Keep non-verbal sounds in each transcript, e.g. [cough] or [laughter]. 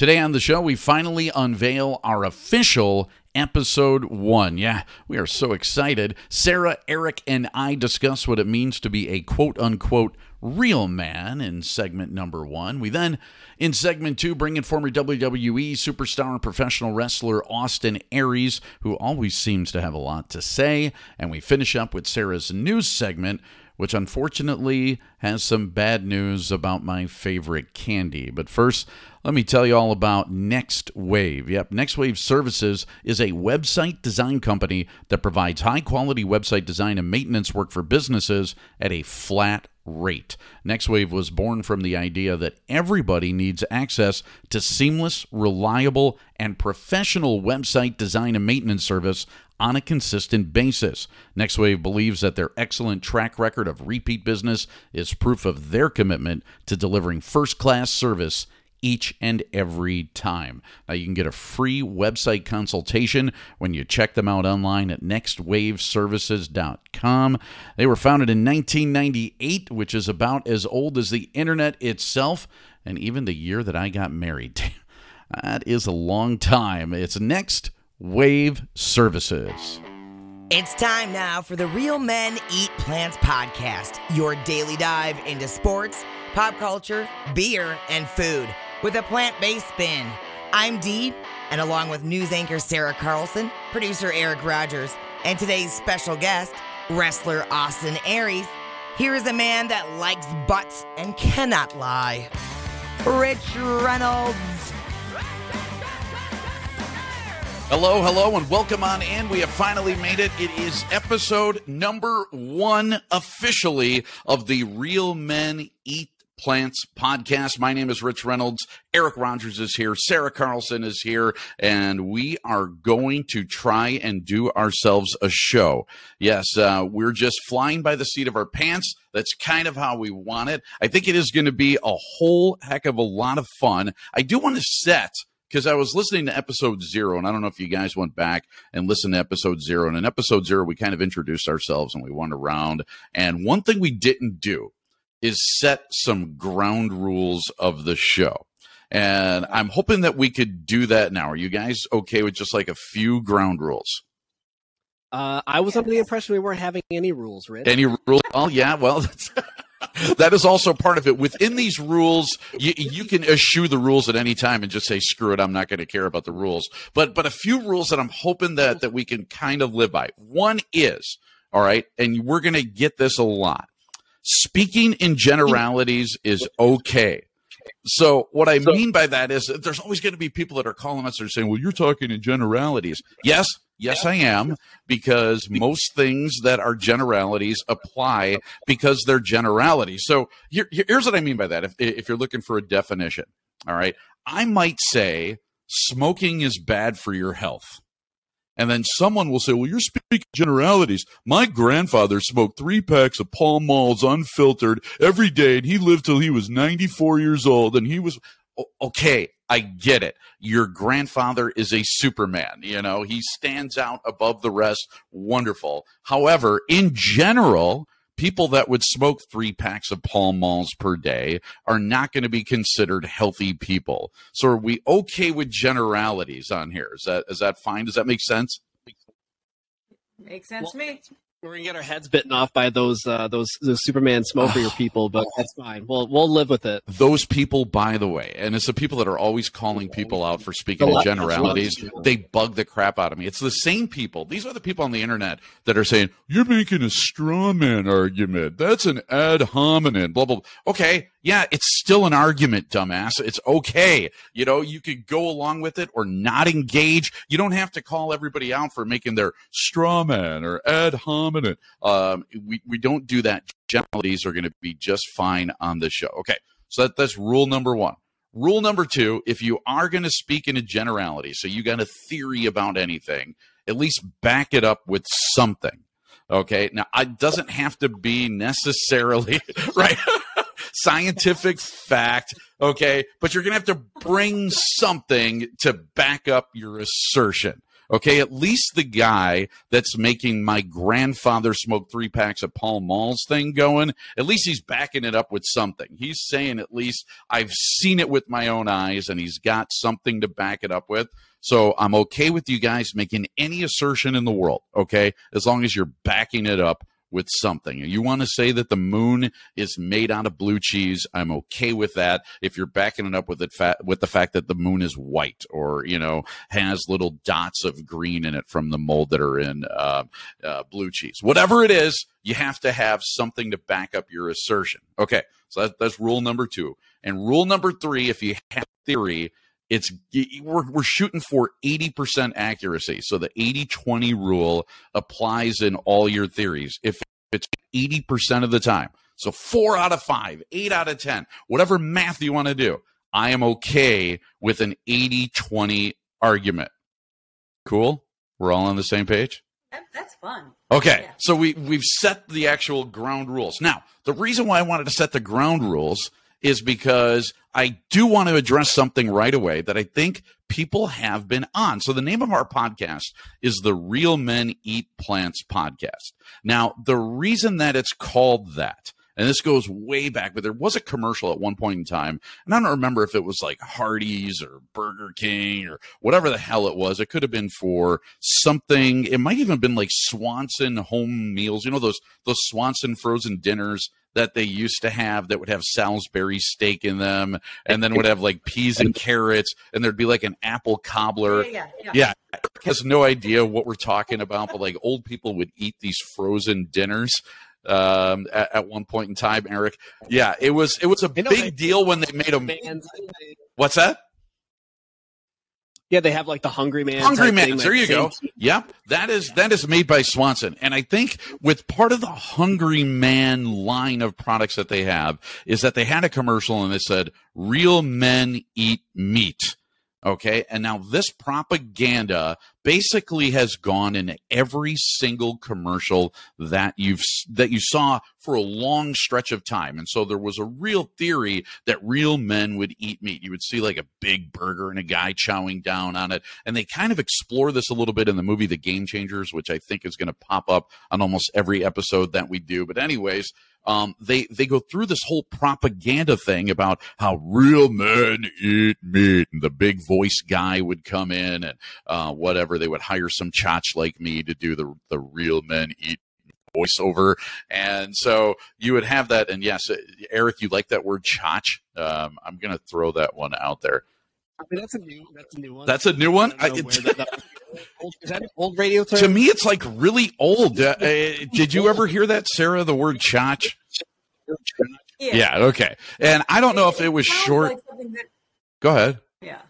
Today on the show, we finally unveil our official episode one. Yeah, we are so excited. Sarah, Eric, and I discuss what it means to be a quote unquote real man in segment number one. We then, in segment two, bring in former WWE superstar and professional wrestler Austin Aries, who always seems to have a lot to say. And we finish up with Sarah's news segment which unfortunately has some bad news about my favorite candy. But first, let me tell you all about Next Wave. Yep, Next Wave Services is a website design company that provides high quality website design and maintenance work for businesses at a flat rate. NextWave was born from the idea that everybody needs access to seamless, reliable, and professional website design and maintenance service on a consistent basis. NextWave believes that their excellent track record of repeat business is proof of their commitment to delivering first class service each and every time. Now, you can get a free website consultation when you check them out online at nextwaveservices.com. They were founded in 1998, which is about as old as the internet itself, and even the year that I got married. [laughs] that is a long time. It's Next Wave Services. It's time now for the Real Men Eat Plants podcast, your daily dive into sports, pop culture, beer, and food with a plant based spin. I'm Dee, and along with news anchor Sarah Carlson, producer Eric Rogers, and today's special guest, wrestler Austin Aries, here is a man that likes butts and cannot lie Rich Reynolds. Hello, hello, and welcome on in. We have finally made it. It is episode number one officially of the Real Men Eat Plants podcast. My name is Rich Reynolds. Eric Rogers is here. Sarah Carlson is here. And we are going to try and do ourselves a show. Yes, uh, we're just flying by the seat of our pants. That's kind of how we want it. I think it is going to be a whole heck of a lot of fun. I do want to set because I was listening to episode zero, and I don't know if you guys went back and listened to episode zero. And in episode zero, we kind of introduced ourselves and we went around. And one thing we didn't do is set some ground rules of the show. And I'm hoping that we could do that now. Are you guys okay with just like a few ground rules? Uh, I was under the impression we weren't having any rules, Rich. Any rules? Oh, yeah. Well, [laughs] that is also part of it. Within these rules, you, you can eschew the rules at any time and just say, "Screw it, I'm not going to care about the rules." But but a few rules that I'm hoping that that we can kind of live by. One is all right, and we're going to get this a lot. Speaking in generalities is okay. So what I mean by that is that there's always going to be people that are calling us and saying, "Well, you're talking in generalities." Yes, yes, I am, because most things that are generalities apply because they're generalities. So here, here's what I mean by that. If if you're looking for a definition, all right, I might say smoking is bad for your health. And then someone will say, Well, you're speaking generalities. My grandfather smoked three packs of Pall Malls unfiltered every day, and he lived till he was 94 years old. And he was okay. I get it. Your grandfather is a Superman. You know, he stands out above the rest. Wonderful. However, in general, people that would smoke three packs of Pall Malls per day are not going to be considered healthy people. So are we okay with generalities on here? Is that is that fine? Does that make sense? Makes sense well, to me. We're gonna get our heads bitten off by those uh, those those Superman smoker [sighs] people, but that's fine. We'll we'll live with it. Those people, by the way, and it's the people that are always calling people out for speaking in generalities. They bug the crap out of me. It's the same people. These are the people on the internet that are saying you're making a straw man argument. That's an ad hominem. Blah blah. blah. Okay, yeah, it's still an argument, dumbass. It's okay. You know, you could go along with it or not engage. You don't have to call everybody out for making their straw man or ad hominem. Um, we, we don't do that. Generalities are going to be just fine on this show. Okay. So that, that's rule number one. Rule number two, if you are going to speak in a generality, so you got a theory about anything, at least back it up with something. Okay. Now, it doesn't have to be necessarily, [laughs] right? Scientific fact, okay? But you're going to have to bring something to back up your assertion. Okay, at least the guy that's making my grandfather smoke three packs of Pall Malls thing going, at least he's backing it up with something. He's saying at least I've seen it with my own eyes and he's got something to back it up with. So I'm okay with you guys making any assertion in the world, okay? As long as you're backing it up with something. You want to say that the moon is made out of blue cheese. I'm okay with that. If you're backing it up with it fa- with the fact that the moon is white or you know has little dots of green in it from the mold that are in uh, uh, blue cheese, whatever it is, you have to have something to back up your assertion. Okay, so that, that's rule number two. And rule number three, if you have theory, it's we're, we're shooting for 80% accuracy so the 80-20 rule applies in all your theories if it's 80% of the time so four out of five eight out of 10 whatever math you want to do i am okay with an 80-20 argument cool we're all on the same page that's fun. Okay, Yeah. so we we've set the actual ground rules. Now, the reason why I wanted to set the ground rules is because I do want to address something right away that I think people have been on. So the name of our podcast is the Real Men Eat Plants podcast. Now, the reason that it's called that and this goes way back, but there was a commercial at one point in time, and I don't remember if it was like Hardee's or Burger King or whatever the hell it was. It could have been for something. It might even have been like Swanson home meals. You know those those Swanson frozen dinners that they used to have that would have Salisbury steak in them, and then would [laughs] have like peas and carrots, and there'd be like an apple cobbler. Yeah, yeah, yeah. Yeah, has no idea what we're talking about, but like old people would eat these frozen dinners um, at, at one point in time. Eric, yeah, it was it was a I know big they- deal when they made them. Bands. What's that? Yeah, they have like the Hungry Man. Hungry Man. There like you go. same- Yep, that is that is made by Swanson, and I think with part of the Hungry Man line of products that they have is that they had a commercial and they said "Real men eat meat." Okay, and now this propaganda basically has gone in every single commercial that you've that you saw for a long stretch of time, and so there was a real theory that real men would eat meat. You would see like a big burger and a guy chowing down on it, and they kind of explore this a little bit in the movie The Game Changers, which I think is going to pop up on almost every episode that we do. But anyways, um, they they go through this whole propaganda thing about how real men eat meat, and the big voice guy would come in and uh, whatever they would hire some chotch like me to do the the real men eat voiceover, and so you would have that. And yes, Eric, you like that word chotch? Um, I'm going to throw that one out there. I mean, that's a new. That's a new one. That's a new one. I don't I- that- that- old- is that an old radio term? to me, it's like really old. Uh, uh, did you ever hear that, Sarah? The word chotch? Yeah. Yeah. Okay. And I don't know if it was short. like that- Go ahead. yeah.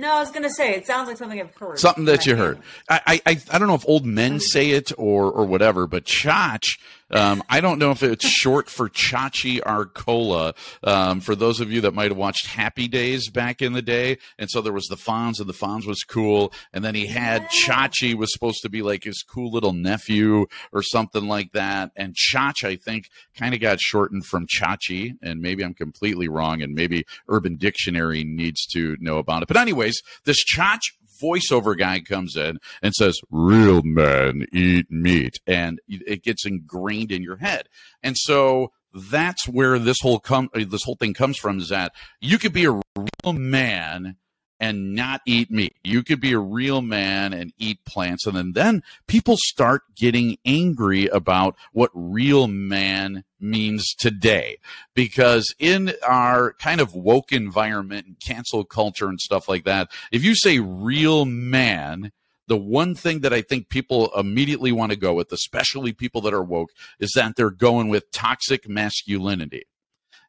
No, I was gonna say it sounds like something I've heard. Something that you heard. I, I I don't know if old men say it or or whatever, but chotch. Um, I don't know if it's short for Chachi Arcola. Um, for those of you that might have watched Happy Days back in the day, and so there was the Fonz, and the Fonz was cool, and then he had. Chachi was supposed to be like his cool little nephew or something like that, and Chach I think kind of got shortened from Chachi, and maybe I'm completely wrong, and maybe Urban Dictionary needs to know about it. But anyways, this Chach voiceover guy comes in and says, Real men eat meat. And it gets ingrained in your head. And so that's where this whole com- this whole thing comes from is that you could be a real man and not eat meat. You could be a real man and eat plants. And then, then people start getting angry about what real man means today. Because in our kind of woke environment and cancel culture and stuff like that, if you say real man, the one thing that I think people immediately want to go with, especially people that are woke, is that they're going with toxic masculinity.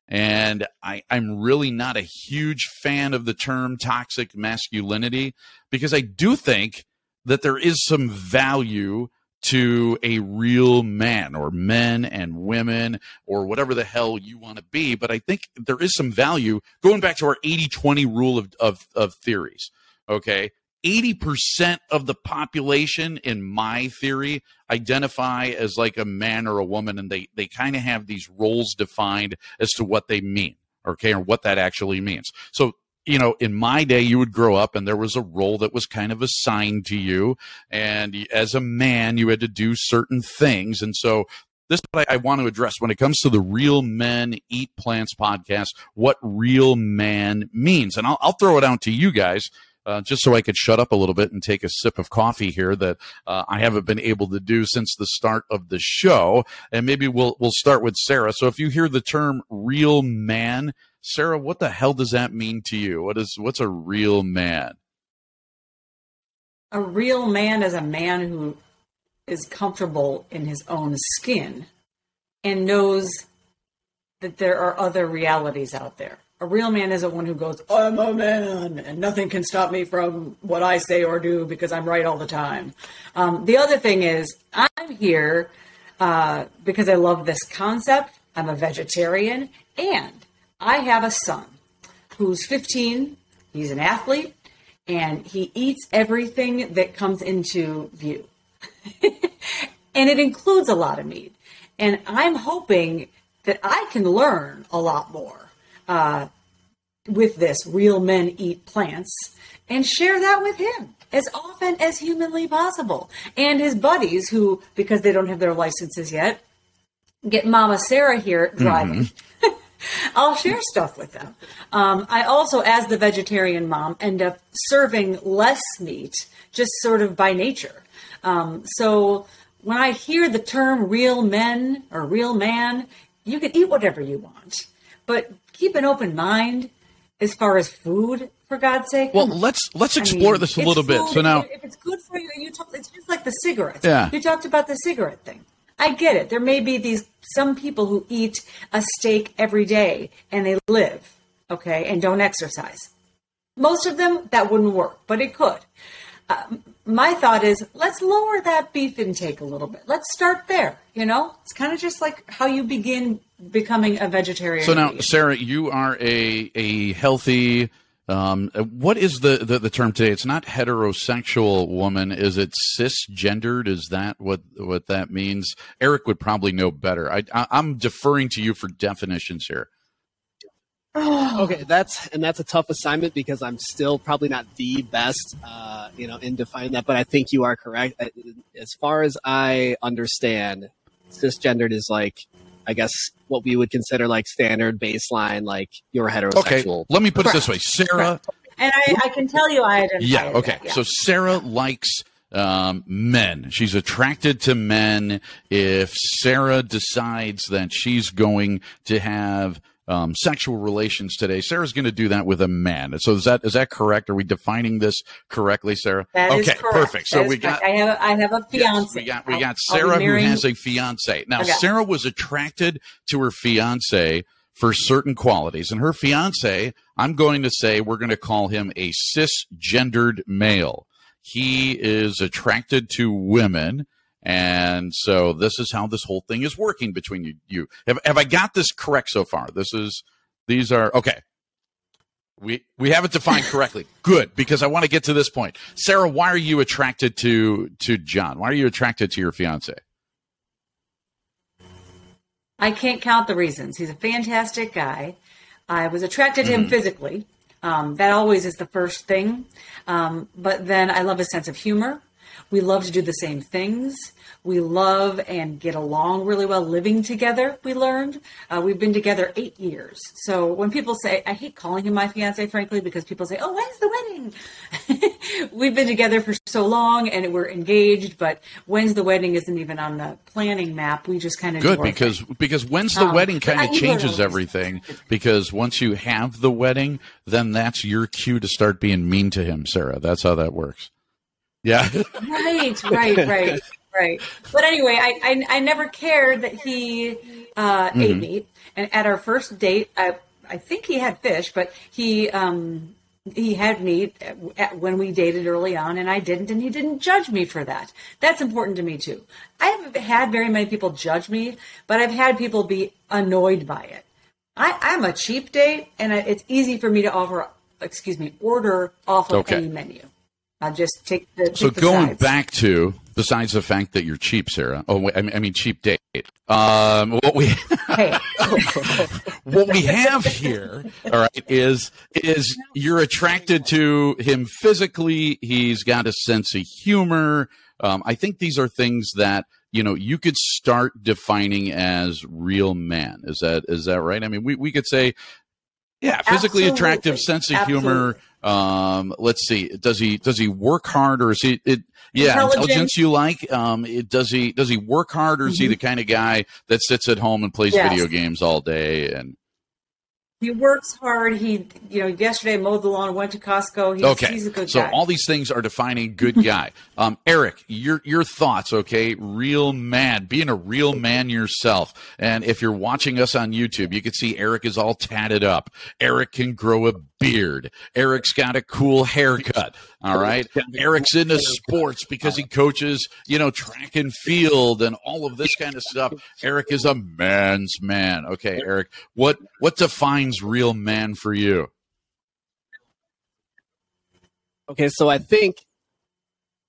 And I, I'm really not a huge fan of the term toxic masculinity because I do think that there is some value to a real man or men and women or whatever the hell you want to be. But I think there is some value going back to our 80 20 rule of, of, of theories. Okay. 80% of the population, in my theory, identify as like a man or a woman, and they, they kind of have these roles defined as to what they mean, okay, or what that actually means. So you know, in my day, you would grow up and there was a role that was kind of assigned to you. And as a man, you had to do certain things. And so this I, I want to address when it comes to the Real Men Eat Plants podcast, what real man means. And I'll, I'll throw it out to you guys. Uh, just so I could shut up a little bit and take a sip of coffee here that uh, I haven't been able to do since the start of the show. And maybe we'll we'll start with Sarah. So if you hear the term "real man," Sarah, what the hell does that mean to you? What is what's a real man? A real man is a man who is comfortable in his own skin and knows that there are other realities out there. A real man isn't one who goes, I'm a man and nothing can stop me from what I say or do because I'm right all the time. Um, the other thing is, I'm here uh, because I love this concept. I'm a vegetarian and I have a son who's 15. He's an athlete and he eats everything that comes into view. [laughs] and it includes a lot of meat. And I'm hoping that I can learn a lot more uh, with this Real Men Eat Plants and share that with him as often as humanly possible. And his buddies, who, because they don't have their licenses yet, get Mama Sarah here driving. Mm-hmm. [laughs] I'll share stuff with them. Um, I also, as the vegetarian mom, end up serving less meat just sort of by nature. Um, so when I hear the term real men or real man, you can eat whatever you want, but keep an open mind as far as food, for God's sake. Well, let's let's explore I mean, this a little bit. So now, if it's good for you, you talk, it's just like the cigarettes. Yeah. You talked about the cigarette thing. I get it. There may be these some people who eat a steak every day and they live, okay, and don't exercise. Most of them that wouldn't work, but it could. Uh, my thought is let's lower that beef intake a little bit. Let's start there. You know, it's kind of just like how you begin becoming a vegetarian. So now, Sarah, you are a a healthy. Um, what is the, the, the term today? It's not heterosexual woman. Is it cisgendered? Is that what what that means? Eric would probably know better. I, I I'm deferring to you for definitions here. [sighs] okay, that's and that's a tough assignment because I'm still probably not the best, uh, you know, in defining that. But I think you are correct. As far as I understand, cisgendered is like, I guess, what we would consider like standard baseline, like you're heterosexual. Okay, let me put correct. it this way, Sarah. Correct. And I, I, can tell you, I identify. Yeah. Okay. That, yeah. So Sarah likes um, men. She's attracted to men. If Sarah decides that she's going to have um, sexual relations today. Sarah's going to do that with a man. So is that is that correct? Are we defining this correctly, Sarah? That okay, perfect. So we got. I have a, I have a fiance. Yes, we got we got Sarah who has a fiance. Now okay. Sarah was attracted to her fiance for certain qualities, and her fiance, I'm going to say, we're going to call him a cisgendered male. He is attracted to women and so this is how this whole thing is working between you. You have, have I got this correct so far? This is these are okay. We we have it defined [laughs] correctly. Good, because I want to get to this point. Sarah, why are you attracted to to John? Why are you attracted to your fiance? I can't count the reasons. He's a fantastic guy. I was attracted to him mm. physically. Um, that always is the first thing. Um, but then I love his sense of humor. We love to do the same things. We love and get along really well living together, we learned. Uh, we've been together eight years. So when people say, I hate calling him my fiance, frankly, because people say, oh, when's the wedding? [laughs] we've been together for so long and we're engaged, but when's the wedding isn't even on the planning map. We just kind of good because because when's the um, wedding kind of changes everything. Because once you have the wedding, then that's your cue to start being mean to him, Sarah. That's how that works. Yeah. right, right, right, right. But anyway, I, I, I never cared that he uh, mm-hmm. ate meat. And at our first date, I, I think he had fish, but he um, he had meat at, at, when we dated early on, and I didn't, and he didn't judge me for that. That's important to me too. I haven't had very many people judge me, but I've had people be annoyed by it. I, I'm a cheap date, and it's easy for me to offer, excuse me, order off of okay. any menu. I just take the. So the going sides. back to besides the fact that you're cheap, Sarah. Oh, wait, I mean, I mean cheap date. Um, what we Hey, [laughs] what we have here, all right, is is you're attracted to him physically. He's got a sense of humor. Um, I think these are things that you know you could start defining as real man. Is that is that right? I mean, we we could say, yeah, physically Absolutely. attractive, sense of humor. Um, let's see, does he does he work hard or is he it? Yeah, intelligence you like. Um, it, does he does he work hard or is he Mhm. the kind of guy that sits at home and plays Yes. video games all day and he works hard. He, you know, yesterday mowed the lawn, went to Costco. He's, okay. he's a good so guy. all these things are defining good [laughs] guy. Um eric your your thoughts okay? Real man being a real man yourself. And if you're watching us on youtube you can see eric is all tatted up. Eric can grow a beard. Eric's got a cool haircut all right? Eric's into sports because he coaches you know track and field and all of this kind of stuff. Eric is a man's man. Okay eric what what defines real man for you Okay, so I think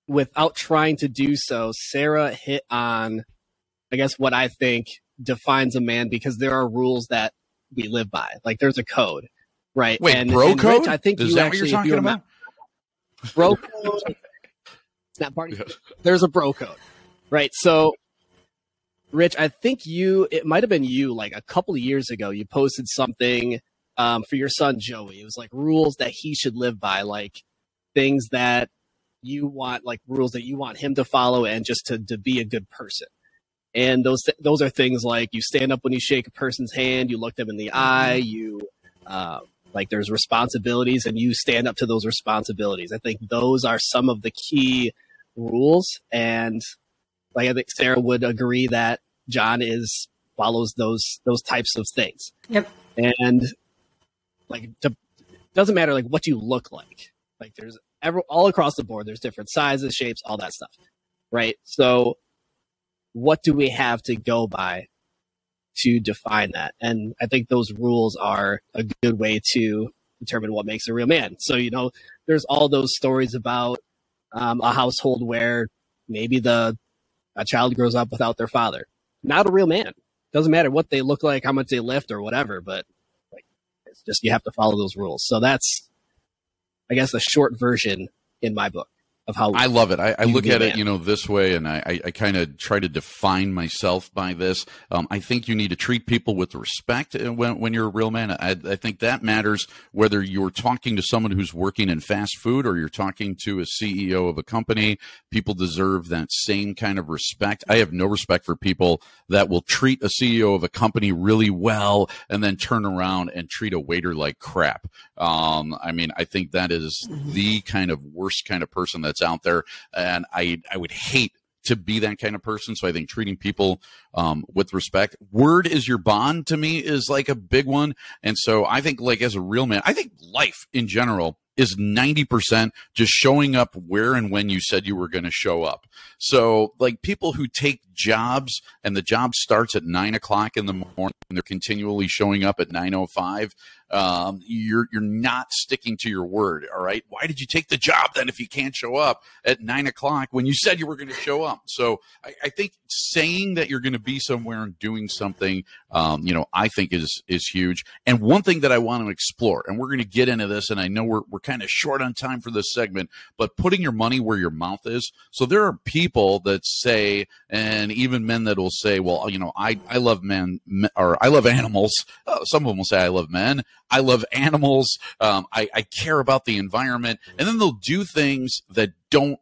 without trying to do so, Sarah hit on, I guess, what I think defines a man because there are rules that we live by. Like there's a code, right? Wait, and, bro and code? Rich, I think is you that actually, what you're if you about? bro code. It's not part of [laughs] There's a bro code, right? So, Rich, I think you, it might have been you, like a couple of years ago, you posted something um, for your son Joey. It was like rules that he should live by, like things that you want, like rules that you want him to follow, and just to to be a good person. And those those are things like you stand up when you shake a person's hand, you look them in the eye, you uh, like there's responsibilities, and you stand up to those responsibilities. I think those are some of the key rules, and like I think Sarah would agree that John is follows those those types of things. Yep. And like to, doesn't matter like what you look like. Like there's ever all across the board. There's different sizes, shapes, all that stuff, right? So, what do we have to go by to define that? And I think those rules are a good way to determine what makes a real man. So you know, there's all those stories about um, a household where maybe the a child grows up without their father, not a real man. Doesn't matter what they look like, how much they lift, or whatever, but like it's just you have to follow those rules. So that's, I guess, the short version in my book of how I love it. I, I look at it, you know, this way, and I, I, I kind of try to define myself by this. Um, I think you need to treat people with respect uh, when, when you're a real man. I, I think that matters whether you're talking to someone who's working in fast food or you're talking to a CEO of a company. People deserve that same kind of respect. I have no respect for people that will treat a CEO of a company really well and then turn around and treat a waiter like crap. Um, I mean, I think that is the kind of worst kind of person that's out there, and I I would hate to be that kind of person. So I think treating people um, with respect, word is your bond to me is like a big one, and so I think like as a real man, I think life in general is 90% just showing up where and when you said you were going to show up. So, like people who take jobs and the job starts at nine o'clock in the morning and they're continually showing up at 9.05, um, you're, you're not sticking to your word. All right. Why did you take the job then if you can't show up at nine o'clock when you said you were going to show up? So, I, I think saying that you're going to be somewhere and doing something, um, you know, I think is, is huge. And one thing that I want to explore, and we're going to get into this, and I know we're, we're kind of short on time for this segment, but putting your money where your mouth is. So there are people that say, and even men that will say, well, you know, I, I love men or I love [laughs] animals. Uh, some of them will say, I love men. I love animals. Um, I, I care about the environment. And then they'll do things that don't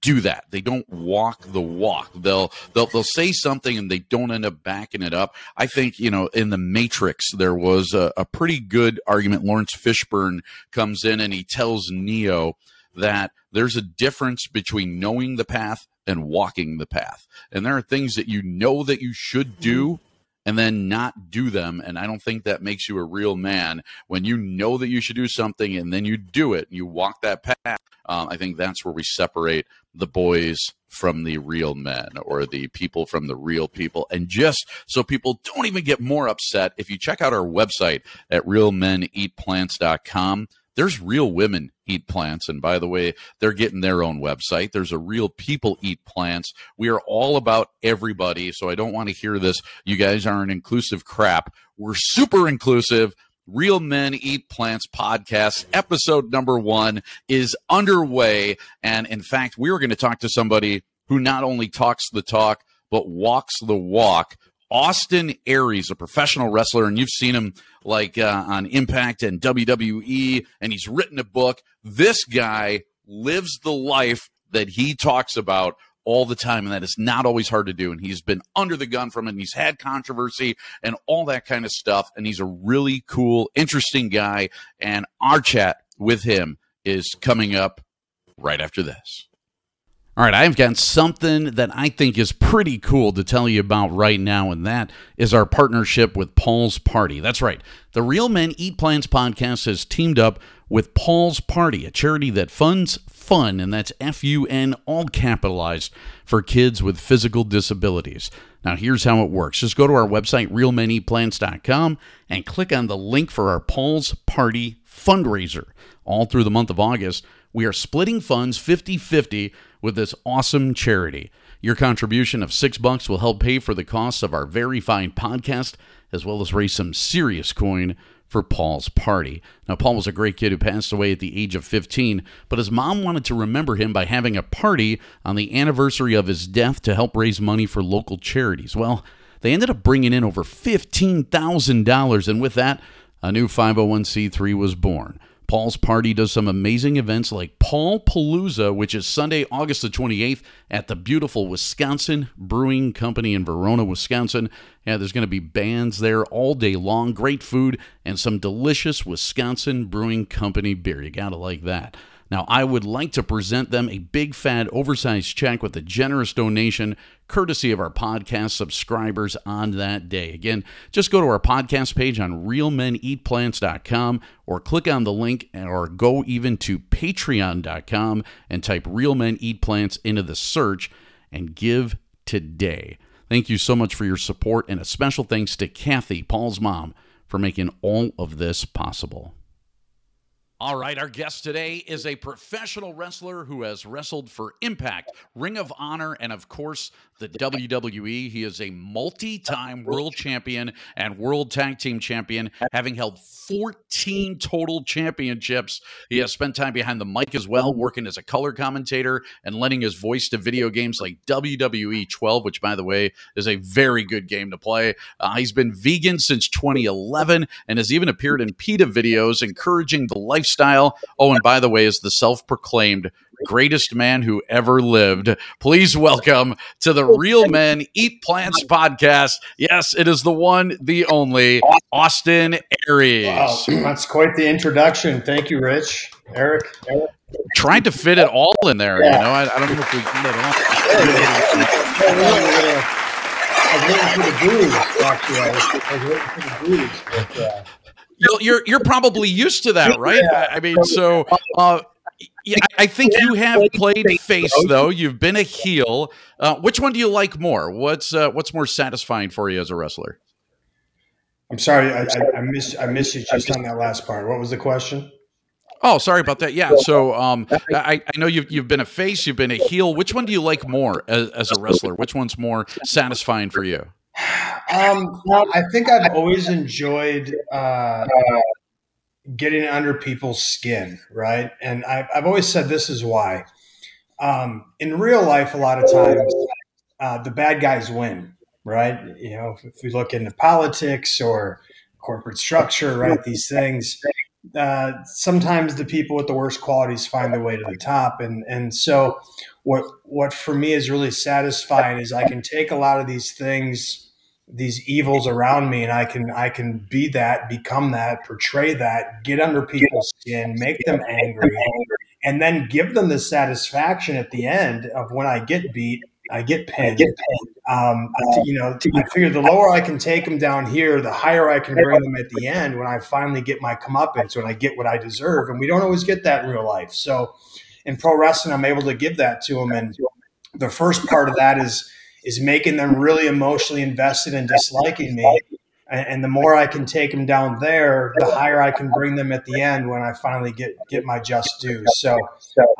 do that. They don't walk the walk. They'll they'll they'll say something and they don't end up backing it up. I think you know in the Matrix there was a, a pretty good argument. Laurence Fishburne comes in and he tells Neo that there's a difference between knowing the path and walking the path. And there are things that you know that you should do and then not do them. And I don't think that makes you a real man when you know that you should do something and then you do it and you walk that path. Um, I think that's where we separate the boys from the real men or the people from the real people. And just so people don't even get more upset, if you check out our website at realmeneatplants.com, there's real women eat plants. And by the way, they're getting their own website. There's a real people eat plants. We are all about everybody. So I don't want to hear this. You guys are an inclusive crap. We're super inclusive. Real Men Eat Plants podcast, episode number one is underway. And in fact, we are going to talk to somebody who not only talks the talk, but walks the walk. Austin Aries, a professional wrestler, and you've seen him like uh, on Impact and WWE, and he's written a book. This guy lives the life that he talks about all the time, and that is not always hard to do. And he's been under the gun from it, and he's had controversy and all that kind of stuff. And he's a really cool, interesting guy. And our chat with him is coming up right after this. All right, I've got something that I think is pretty cool to tell you about right now, and that is our partnership with Paul's Party. That's right. The Real Men Eat Plants podcast has teamed up with Paul's Party, a charity that funds fun, and that's F U N, all capitalized, for kids with physical disabilities. Now, here's how it works just go to our website, realmeneatplants.com, and click on the link for our Paul's Party fundraiser. All through the month of August, we are splitting funds 50 50 with this awesome charity. Your contribution of six bucks will help pay for the costs of our very fine podcast, as well as raise some serious coin for Paul's party. Now, Paul was a great kid who passed away at the age of 15, but his mom wanted to remember him by having a party on the anniversary of his death to help raise money for local charities. Well, they ended up bringing in over $15,000, and with that, a new 501c3 was born. Paul's Party does some amazing events like Paul Palooza, which is Sunday, August the 28th at the beautiful Wisconsin Brewing Company in Verona, Wisconsin. Yeah, there's going to be bands there all day long, great food, and some delicious Wisconsin Brewing Company beer. You got to like that. Now, I would like to present them a big, fat, oversized check with a generous donation courtesy of our podcast subscribers on that day. Again, just go to our podcast page on realmeneatplants.com or click on the link or go even to patreon.com and type Real Men Eat Plants into the search and give today. Thank you so much for your support and a special thanks to Kathy, Paul's mom, for making all of this possible. All right, our guest today is a professional wrestler who has wrestled for Impact, Ring of Honor, and of course, the WWE. He is a multi time world champion and world tag team champion, having held 14 total championships. He has spent time behind the mic as well, working as a color commentator and lending his voice to video games like WWE 12, which, by the way, is a very good game to play. Uh, he's been vegan since 2011 and has even appeared in PETA videos encouraging the lifestyle. Oh, and by the way, is the self proclaimed greatest man who ever lived. Please welcome to the Real Men Eat Plants podcast. Yes, it is the one, the only Austin Aries. Wow, that's quite the introduction. Thank you, Rich. Eric. Eric. Tried to fit it all in there. Yeah. You know, I, I, don't know if we can get it all. You're you're probably used to that, right? Yeah. I mean, so uh, yeah, I think you have played face though. You've been a heel. Uh, which one do you like more? What's uh, what's more satisfying for you as a wrestler? I'm sorry, I, I, I missed I missed you just on that last part. What was the question? Oh, sorry about that. Yeah, so um, I, I know you've you've been a face, you've been a heel. Which one do you like more as, as a wrestler? Which one's more satisfying for you? Um, I think I've always enjoyed uh, getting under people's skin, right? And I've, I've always said this is why. Um, in real life, a lot of times, uh, the bad guys win, right? You know, if we look into politics or corporate structure, right? These things, uh, sometimes the people with the worst qualities find their way to the top, and and so what what for me is really satisfying is I can take a lot of these things these evils around me and I can I can be that, become that, portray that, get under people's skin, make them angry, and then give them the satisfaction at the end of when I get beat, I get pinned. Um, you know, I figure the lower I can take them down here, the higher I can bring them at the end when I finally get my comeuppance, when I get what I deserve. And we don't always get that in real life. So in pro wrestling, I'm able to give that to them. And the first part of that is is making them really emotionally invested in disliking me. and, the more I can take them down there, the higher I can bring them at the end when I finally get get my just due. So,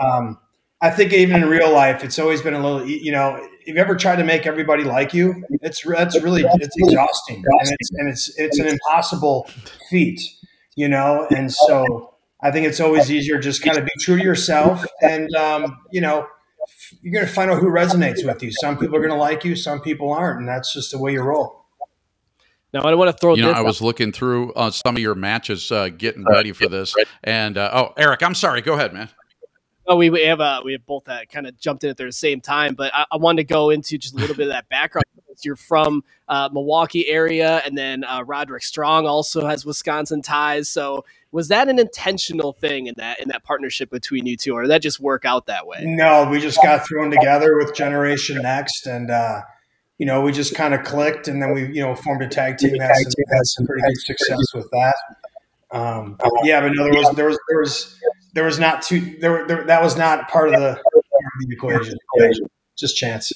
um, I think even in real life, it's always been a little, you know, if you ever tried to make everybody like you, it's that's really it's exhausting and it's and it's it's an impossible feat, you know. And so I think it's always easier just kind of be true to yourself, and um, you know, you're going to find out who resonates with you. Some people are going to like you, some people aren't, and that's just the way you roll. Now I want to throw. You know, I was looking through uh, some of your matches, uh, getting ready for this, and uh, oh, Eric, I'm sorry. Go ahead, man. Oh, we, we have uh, we have both that kind of jumped in at the same time, but I, I, wanted to go into just a little bit of that background. You're from uh, Milwaukee area, and then uh, Roderick Strong also has Wisconsin ties. So, was that an intentional thing in that in that partnership between you two, or did that just work out that way? No, we just got thrown together with Generation Next, and uh, you know, we just kind of clicked, and then we you know formed a tag team. Had some, had some pretty good success with that. Um, yeah, but no, there was there was there was there was not too there, there that was not part of the, part of the equation. Just chance.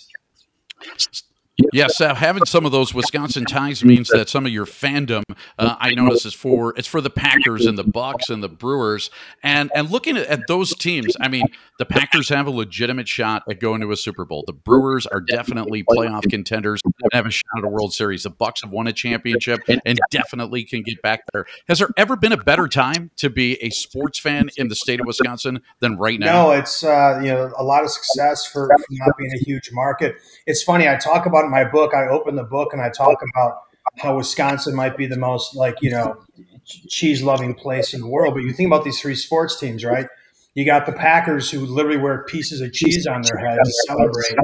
Yes, uh, having some of those Wisconsin ties means that some of your fandom, uh, I notice, is for it's for the Packers and the Bucks and the Brewers, and and looking at, at, those teams, I mean, the Packers have a legitimate shot at going to a Super Bowl. The Brewers are definitely playoff contenders and have a shot at a World Series. The Bucks have won a championship and definitely can get back there. Has there ever been a better time to be a sports fan in the state of Wisconsin than right now? No, it's uh, you know a lot of success for not being a huge market. It's funny. I talk about my book, I open the book and I talk about how Wisconsin might be the most like you know cheese loving place in the world. But you think about these three sports teams, right? You got the Packers who literally wear pieces of cheese on their heads to celebrate.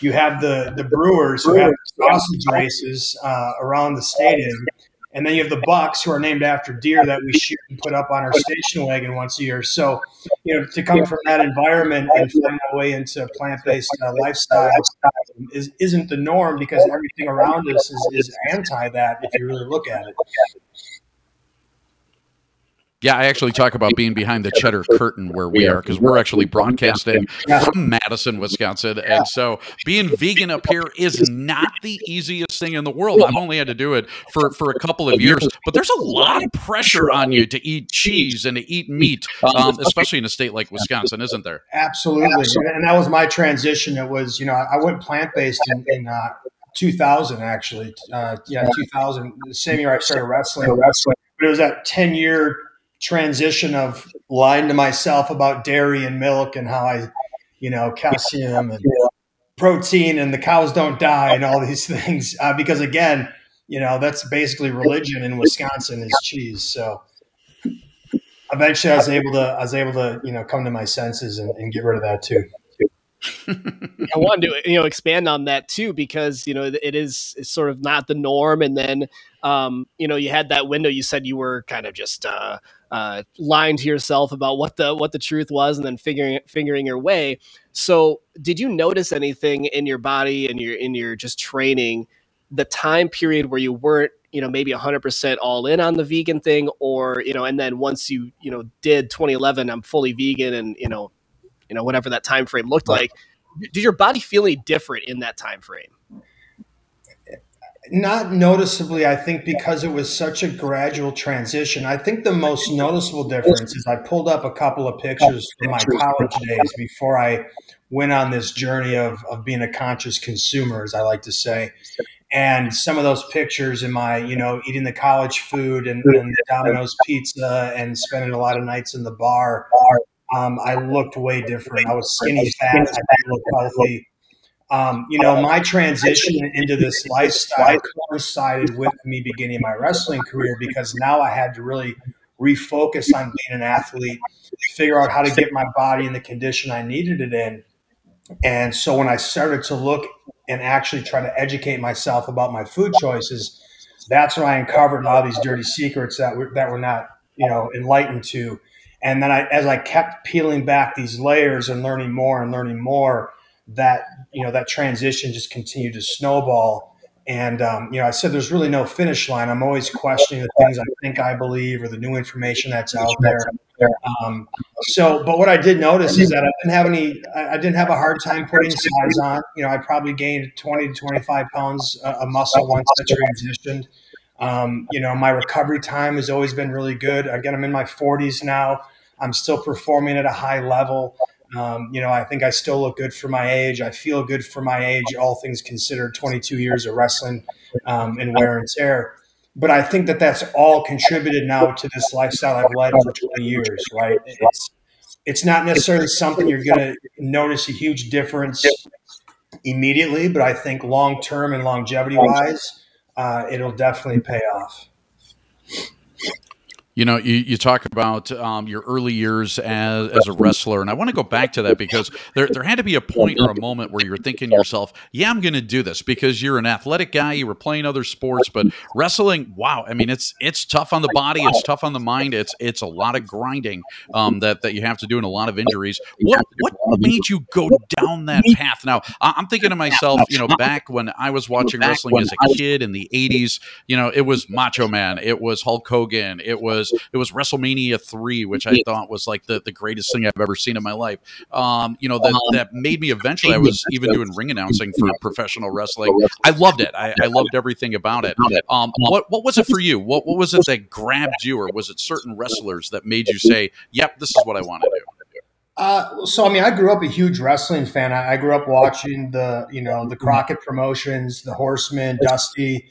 You have the the Brewers who have sausage races uh, around the stadium. And then you have the Bucks, who are named after deer that we shoot and put up on our station wagon once a year. So, you know, to come from that environment and find my way into plant-based uh, lifestyle is, isn't the norm because everything around us is, is anti that if you really look at it. Yeah, I actually talk about being behind the cheddar curtain where we are because we're actually broadcasting from Madison, Wisconsin. And so being vegan up here is not the easiest thing in the world. I've only had to do it for, for a couple of years, but there's a lot of pressure on you to eat cheese and to eat meat, um, especially in a state like Wisconsin, isn't there? Absolutely. And that was my transition. It was, you know, I went plant based in, in uh, 2000, actually. Uh, yeah, 2000, the same year I started wrestling. But it was that 10 year transition of lying to myself about dairy and milk and how I, you know, calcium and protein and the cows don't die and all these [laughs] things. Uh, because again, you know, that's basically religion in Wisconsin is cheese. So eventually I was able to, I was able to, you know, come to my senses and, and get rid of that too. I wanted to you know expand on that too because you know it is sort of not the norm, and then um, you know you had that window. You said you were kind of just uh, uh, lying to yourself about what the what the truth was, and then figuring figuring your way. So, did you notice anything in your body and your in your just training, the time period where you weren't you know maybe 100% all in on the vegan thing or you know and then once you you know did 2011 i'm fully vegan and you know you know whatever that time frame looked like did your body feel any different in that time frame not noticeably i think because it was such a gradual transition i think the most noticeable difference is i pulled up a couple of pictures from my college days before i went on this journey of, of being a conscious consumer as i like to say and some of those pictures in my you know eating the college food and, and the domino's pizza and spending a lot of nights in the bar um, I looked way different. I was skinny fat. I didn't look healthy. Um, you know, my transition into this lifestyle [laughs] coincided with me beginning my wrestling career because now I had to really refocus on being an athlete, figure out how to get my body in the condition I needed it in. And so when I started to look and actually try to educate myself about my food choices, that's when I uncovered all these dirty secrets that were that were not, you know, enlightened to. And then I, as I kept peeling back these layers and learning more and learning more, that you know that transition just continued to snowball. And um, you know, I said there's really no finish line. I'm always questioning the things I think I believe or the new information that's out there. Um, so, but what I did notice is that I didn't have any. I didn't have a hard time putting size on. You know, I probably gained 20 to 25 pounds of muscle once I transitioned. Um, you know, my recovery time has always been really good. Again, I'm in my 40s now. I'm still performing at a high level. Um, you know, I think I still look good for my age. I feel good for my age, all things considered, 22 years of wrestling um, and wear and tear. But I think that that's all contributed now to this lifestyle I've led for 20 years, right? It's, it's not necessarily something you're going to notice a huge difference immediately, but I think long term and longevity wise, uh, it'll definitely pay off. You know, you, you talk about um, your early years as, as a wrestler, and I want to go back to that because there, there had to be a point or a moment where you're thinking to yourself, yeah, I'm going to do this because you're an athletic guy, you were playing other sports, but wrestling, wow, I mean, it's it's tough on the body, it's tough on the mind, it's it's a lot of grinding um, that, that you have to do and a lot of injuries. What, what made you go down that path? Now, I'm thinking to myself, you know, back when I was watching wrestling as a kid in the 80s, you know, it was Macho Man, it was Hulk Hogan, it was was it was WrestleMania three, which I thought was like the, the greatest thing I've ever seen in my life. Um, you know that um, that made me eventually. I was even doing ring announcing for [laughs] professional wrestling. I loved it. I, I loved [laughs] everything about it. Um, what what was it for you? What what was it that grabbed you, or was it certain wrestlers that made you [laughs] say, "Yep, this is what I want to do"? Uh, so I mean, I grew up a huge wrestling fan. I, I, grew up watching the, you know, the Crockett promotions, the Horsemen, Dusty,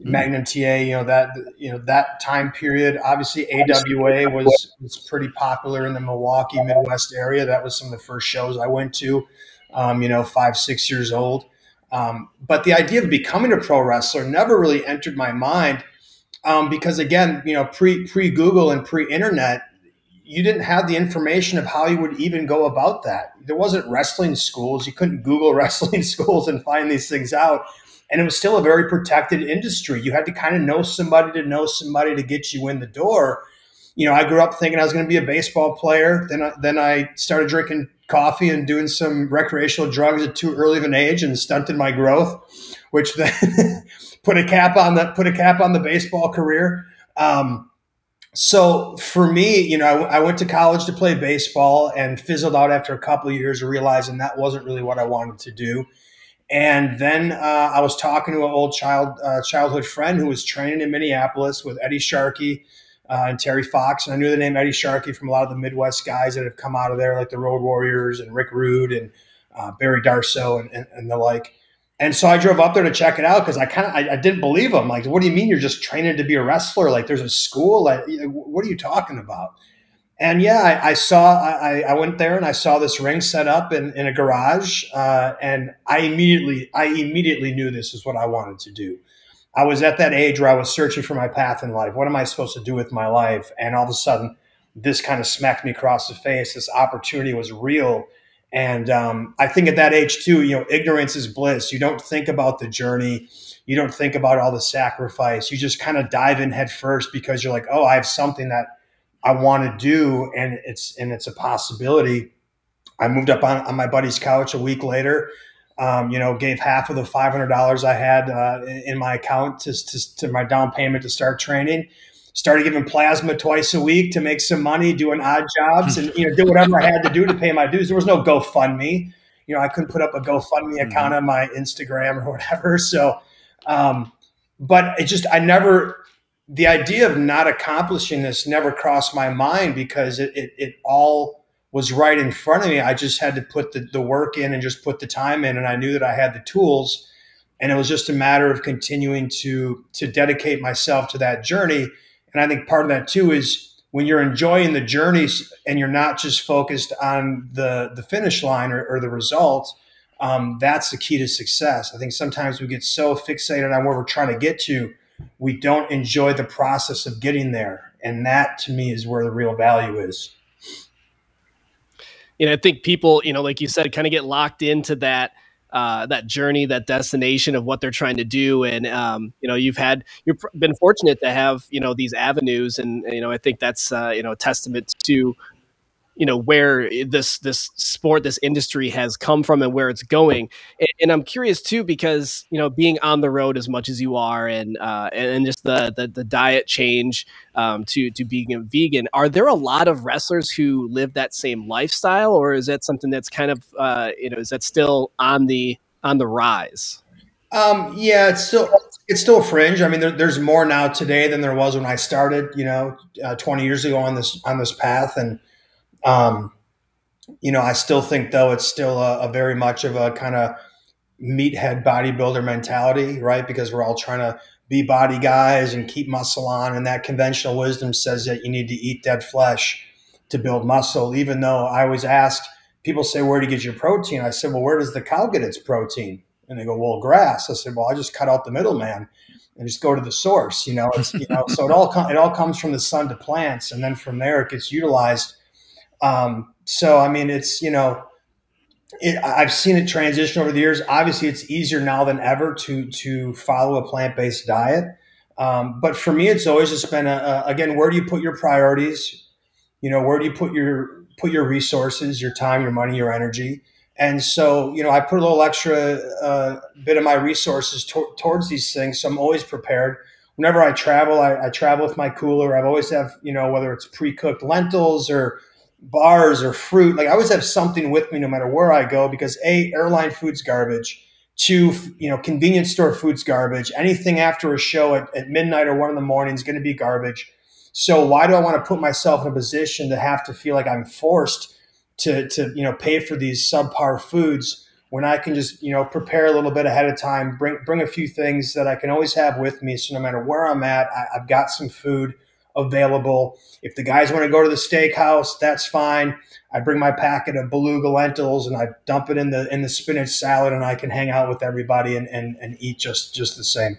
Mm-hmm. Magnum TA, you know that you know that time period. Obviously, AWA was was pretty popular in the Milwaukee Midwest area. That was some of the first shows I went to. Um, you know, five six years old. Um, but the idea of becoming a pro wrestler never really entered my mind um, because again, you know, pre pre Google and pre internet, you didn't have the information of how you would even go about that. There wasn't wrestling schools. You couldn't Google [laughs] wrestling schools and find these things out and it was still a very protected industry. You had to kind of know somebody to know somebody to get you in the door. You know, I grew up thinking I was going to be a baseball player. Then, I, then I started drinking coffee and doing some recreational drugs at too early of an age and stunted my growth, which then [laughs] put a cap on the put a cap on the baseball career. Um, so for me, you know, I, I, went to college to play baseball and fizzled out after a couple of years, realizing that wasn't really what I wanted to do. And then uh, I was talking to an old child uh, childhood friend who was training in Minneapolis with Eddie Sharkey uh, and Terry Fox. And I knew the name Eddie Sharkey from a lot of the Midwest guys that have come out of there, like the Road Warriors and Rick Rude and uh, Barry Darsow and, and, and, the like. And so I drove up there to check it out because I kind of I, I, didn't believe him. Like, what do you mean you're just training to be a wrestler? Like, there's a school. Like, what are you talking about? And yeah, I, I saw. I, I, went there and I saw this ring set up in, in a garage, uh, and I immediately, I immediately knew this is what I wanted to do. I was at that age where I was searching for my path in life. What am I supposed to do with my life? And all of a sudden, this kind of smacked me across the face. This opportunity was real, and um, I think at that age too, you know, ignorance is bliss. You don't think about the journey. You don't think about all the sacrifice. You just kind of dive in head first because you're like, oh, I have something that I want to do, and it's and it's a possibility. I moved up on, on my buddy's couch a week later. Um, you know, gave half of the five hundred dollars I had uh, in my account to, to, to my down payment to start training. Started giving plasma twice a week to make some money, doing odd jobs, and you know, did whatever I had to do to pay my dues. There was no GoFundMe. You know, I couldn't put up a GoFundMe mm-hmm. account on my Instagram or whatever. So, um, but it just I never the idea of not accomplishing this never crossed my mind because it, it, it, all was right in front of me. I just had to put the, the work in and just put the time in, and I knew that I had the tools. And it was just a matter of continuing to to dedicate myself to that journey. And I think part of that too is when you're enjoying the journeys and you're not just focused on the the finish line or, or the result. Um, that's the key to success. I think sometimes we get so fixated on where we're trying to get to we don't enjoy the process of getting there. And that to me is where the real value is. Know, I think people, you know, like you said, kind of get locked into that uh, that journey, that destination of what they're trying to do. And um, you know, you've had you've been fortunate to have you know these avenues, and you know, I think that's uh, you know a testament to you know where this this sport this industry has come from and where it's going and, and, i'm curious too because you know being on the road as much as you are and uh, and just the, the, the diet change um, to to being a vegan are there a lot of wrestlers who live that same lifestyle or is that something that's kind of uh, you know is that still on the on the rise um, yeah it's still it's still fringe. I mean, there, there's more now today than there was when I started. You know, uh, 20 years ago on this on this path, and um, you know, I still think though it's still a, a very much of a kind of meathead bodybuilder mentality, right? Because we're all trying to be body guys and keep muscle on, and that conventional wisdom says that you need to eat dead flesh to build muscle. Even though I was asked, people say, "Where do you get your protein?" I said, "Well, where does the cow get its protein?" And they go, "Well, grass." I said, "Well, I just cut out the middleman." and just go to the source. You know, you know, so it all com- it all comes from the sun to plants, and then from there it gets utilized. Um, so I mean, it's you know, it, I've seen it transition over the years. Obviously, it's easier now than ever to to follow a plant based diet. Um, but for me, it's always just been a, a, again, where do you put your priorities? You know, where do you put your put your resources, your time, your money, your energy? And so, you know, I put a little extra uh, bit of my resources to- towards these things. So I'm always prepared. Whenever I travel, I, I travel with my cooler. I've always have, you know, whether it's pre-cooked lentils or bars or fruit. Like I always have something with me no matter where I go because a airline food's garbage. Two, you know, convenience store food's garbage. Anything after a show at, at midnight or one in the morning is going to be garbage. So why do I want to put myself in a position to have to feel like I'm forced to to you know pay for these subpar foods when I can just you know prepare a little bit ahead of time, bring bring a few things that I can always have with me. So no matter where I'm at, I, I've got some food available. If the guys want to go to the steakhouse, that's fine. I bring my packet of beluga lentils and I dump it in the in the spinach salad, and I can hang out with everybody and and, and eat just just the same.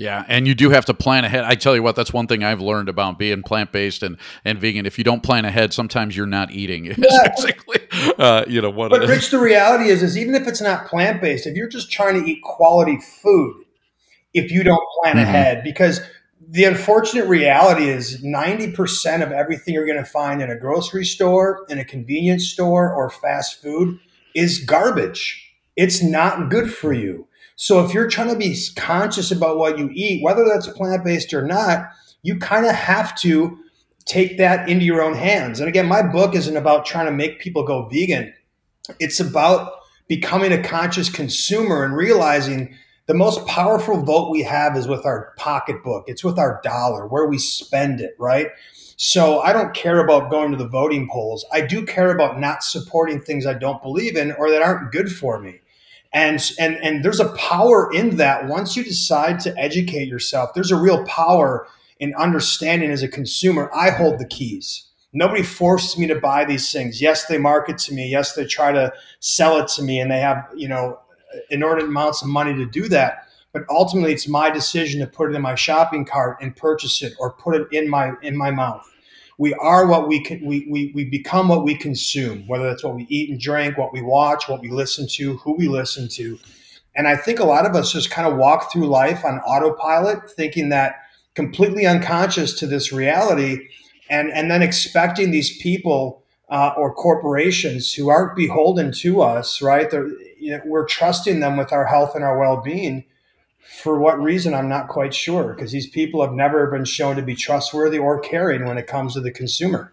Yeah, and you do have to plan ahead. I tell you what, that's one thing I've learned about being plant based and, and vegan. If you don't plan ahead, sometimes you're not eating. [laughs] Yeah. basically, uh, you know what. But Rich, the reality is, is even if it's not plant based, if you're just trying to eat quality food, if you don't plan mm-hmm. ahead, because the unfortunate reality is 90% of everything you're going to find in a grocery store, in a convenience store, or fast food is garbage. It's not good for you. So if you're trying to be conscious about what you eat, whether that's plant based or not, you kind of have to take that into your own hands. And again, my book isn't about trying to make people go vegan. It's about becoming a conscious consumer and realizing the most powerful vote we have is with our pocketbook. It's with our dollar, where we spend it, right? So I don't care about going to the voting polls. I do care about not supporting things I don't believe in or that aren't good for me and and and there's a power in that once you decide to educate yourself there's a real power in understanding as a consumer i hold the keys nobody forces me to buy these things yes they market to me yes they try to sell it to me and they have you know inordinate amounts of money to do that but ultimately it's my decision to put it in my shopping cart and purchase it or put it in my in my mouth. We are what we can we, we, we become what we consume whether that's what we eat and drink what we watch what we listen to who we listen to. And i think a lot of us just kind of walk through life on autopilot thinking that completely unconscious to this reality and and then expecting these people uh, or corporations who aren't beholden to us right? They're, you know, we're trusting them with our health and our well-being for what reason, I'm not quite sure because these people have never been shown to be trustworthy or caring when it comes to the consumer.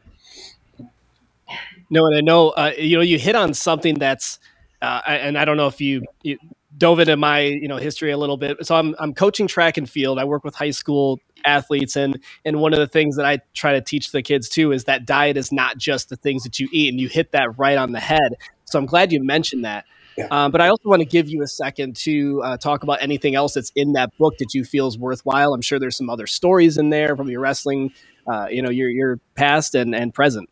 No, and I know uh, you know you hit on something that's, uh, and I don't know if you, you dove into my you know history a little bit. So I'm I'm coaching track and field. I work with high school athletes, and and one of the things that I try to teach the kids too is that diet is not just the things that you eat, and you hit that right on the head. So I'm glad you mentioned that. Yeah. Um, but I also want to give you a second to uh, talk about anything else that's in that book that you feel is worthwhile. I'm sure there's some other stories in there from your wrestling, uh, you know, your your past and and present.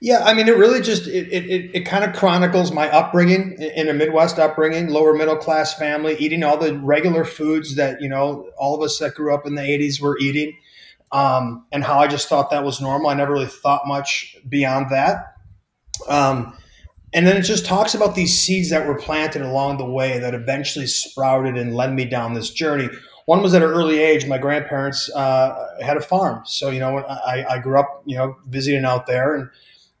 Yeah, I mean, it really just it it, it kind of chronicles my upbringing in a Midwest upbringing, lower middle class family, eating all the regular foods that you know all of us that grew up in the '80s were eating, um, and how I just thought that was normal. I never really thought much beyond that. Um, and then it just talks about these seeds that were planted along the way that eventually sprouted and led me down this journey. One was at an early age. My grandparents uh, had a farm, so you know I, I grew up, you know, visiting out there, and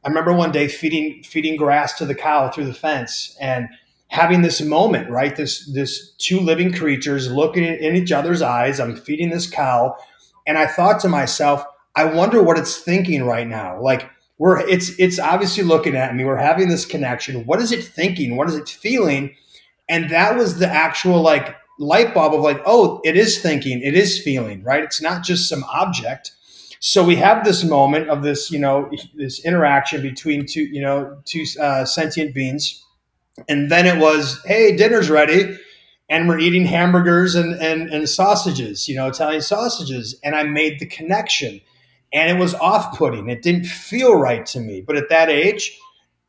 I remember one day feeding feeding grass to the cow through the fence and having this moment, right? This this two living creatures looking in each other's eyes. I'm feeding this cow, and I thought to myself, I wonder what it's thinking right now, like we're it's it's obviously looking at me. We're having this connection. What is it thinking? What is it feeling? And that was the actual like light bulb of like, oh, it is thinking, it is feeling, right? It's not just some object. So we have this moment of this, you know, this interaction between two, you know, two uh, sentient beings, and then it was, hey, dinner's ready, and we're eating hamburgers and and, and sausages, you know, Italian sausages, and I made the connection, and it was off-putting. It didn't feel right to me, but at that age,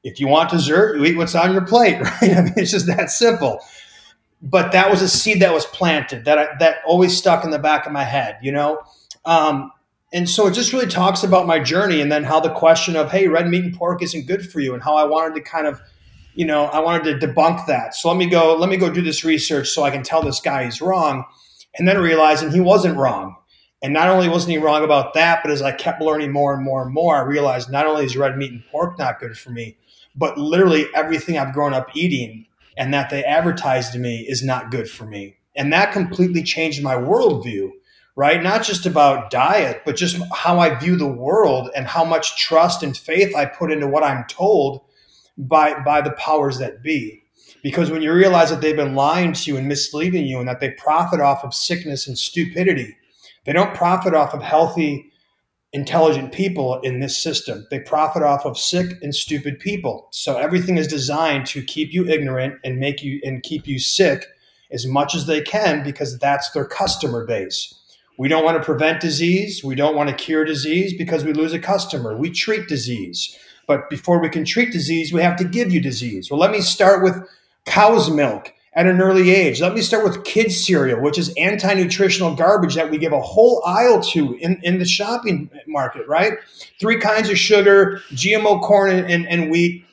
if you want dessert, you eat what's on your plate, [laughs] right? I mean, it's just that simple. But that was a seed that was planted that I, that always stuck in the back of my head, you know. Um, and so it just really talks about my journey and then how the question of hey red meat and pork isn't good for you and how i wanted to kind of you know i wanted to debunk that so let me go let me go do this research so i can tell this guy he's wrong and then realizing he wasn't wrong and not only wasn't he wrong about that but as i kept learning more and more and more i realized not only is red meat and pork not good for me but literally everything i've grown up eating and that they advertised to me is not good for me and that completely changed my worldview right? Not just about diet, but just how I view the world and how much trust and faith I put into what I'm told by by the powers that be. Because when you realize that they've been lying to you and misleading you and that they profit off of sickness and stupidity, they don't profit off of healthy, intelligent people in this system. They profit off of sick and stupid people. So everything is designed to keep you ignorant and make you and keep you sick as much as they can because that's their customer base. We don't want to prevent disease. We don't want to cure disease because we lose a customer. We treat disease. But before we can treat disease, we have to give you disease. Well, let me start with cow's milk at an early age. Let me start with kids cereal, which is anti-nutritional garbage that we give a whole aisle to in, in the shopping market, right? Three kinds of sugar, GMO corn and, and, and wheat.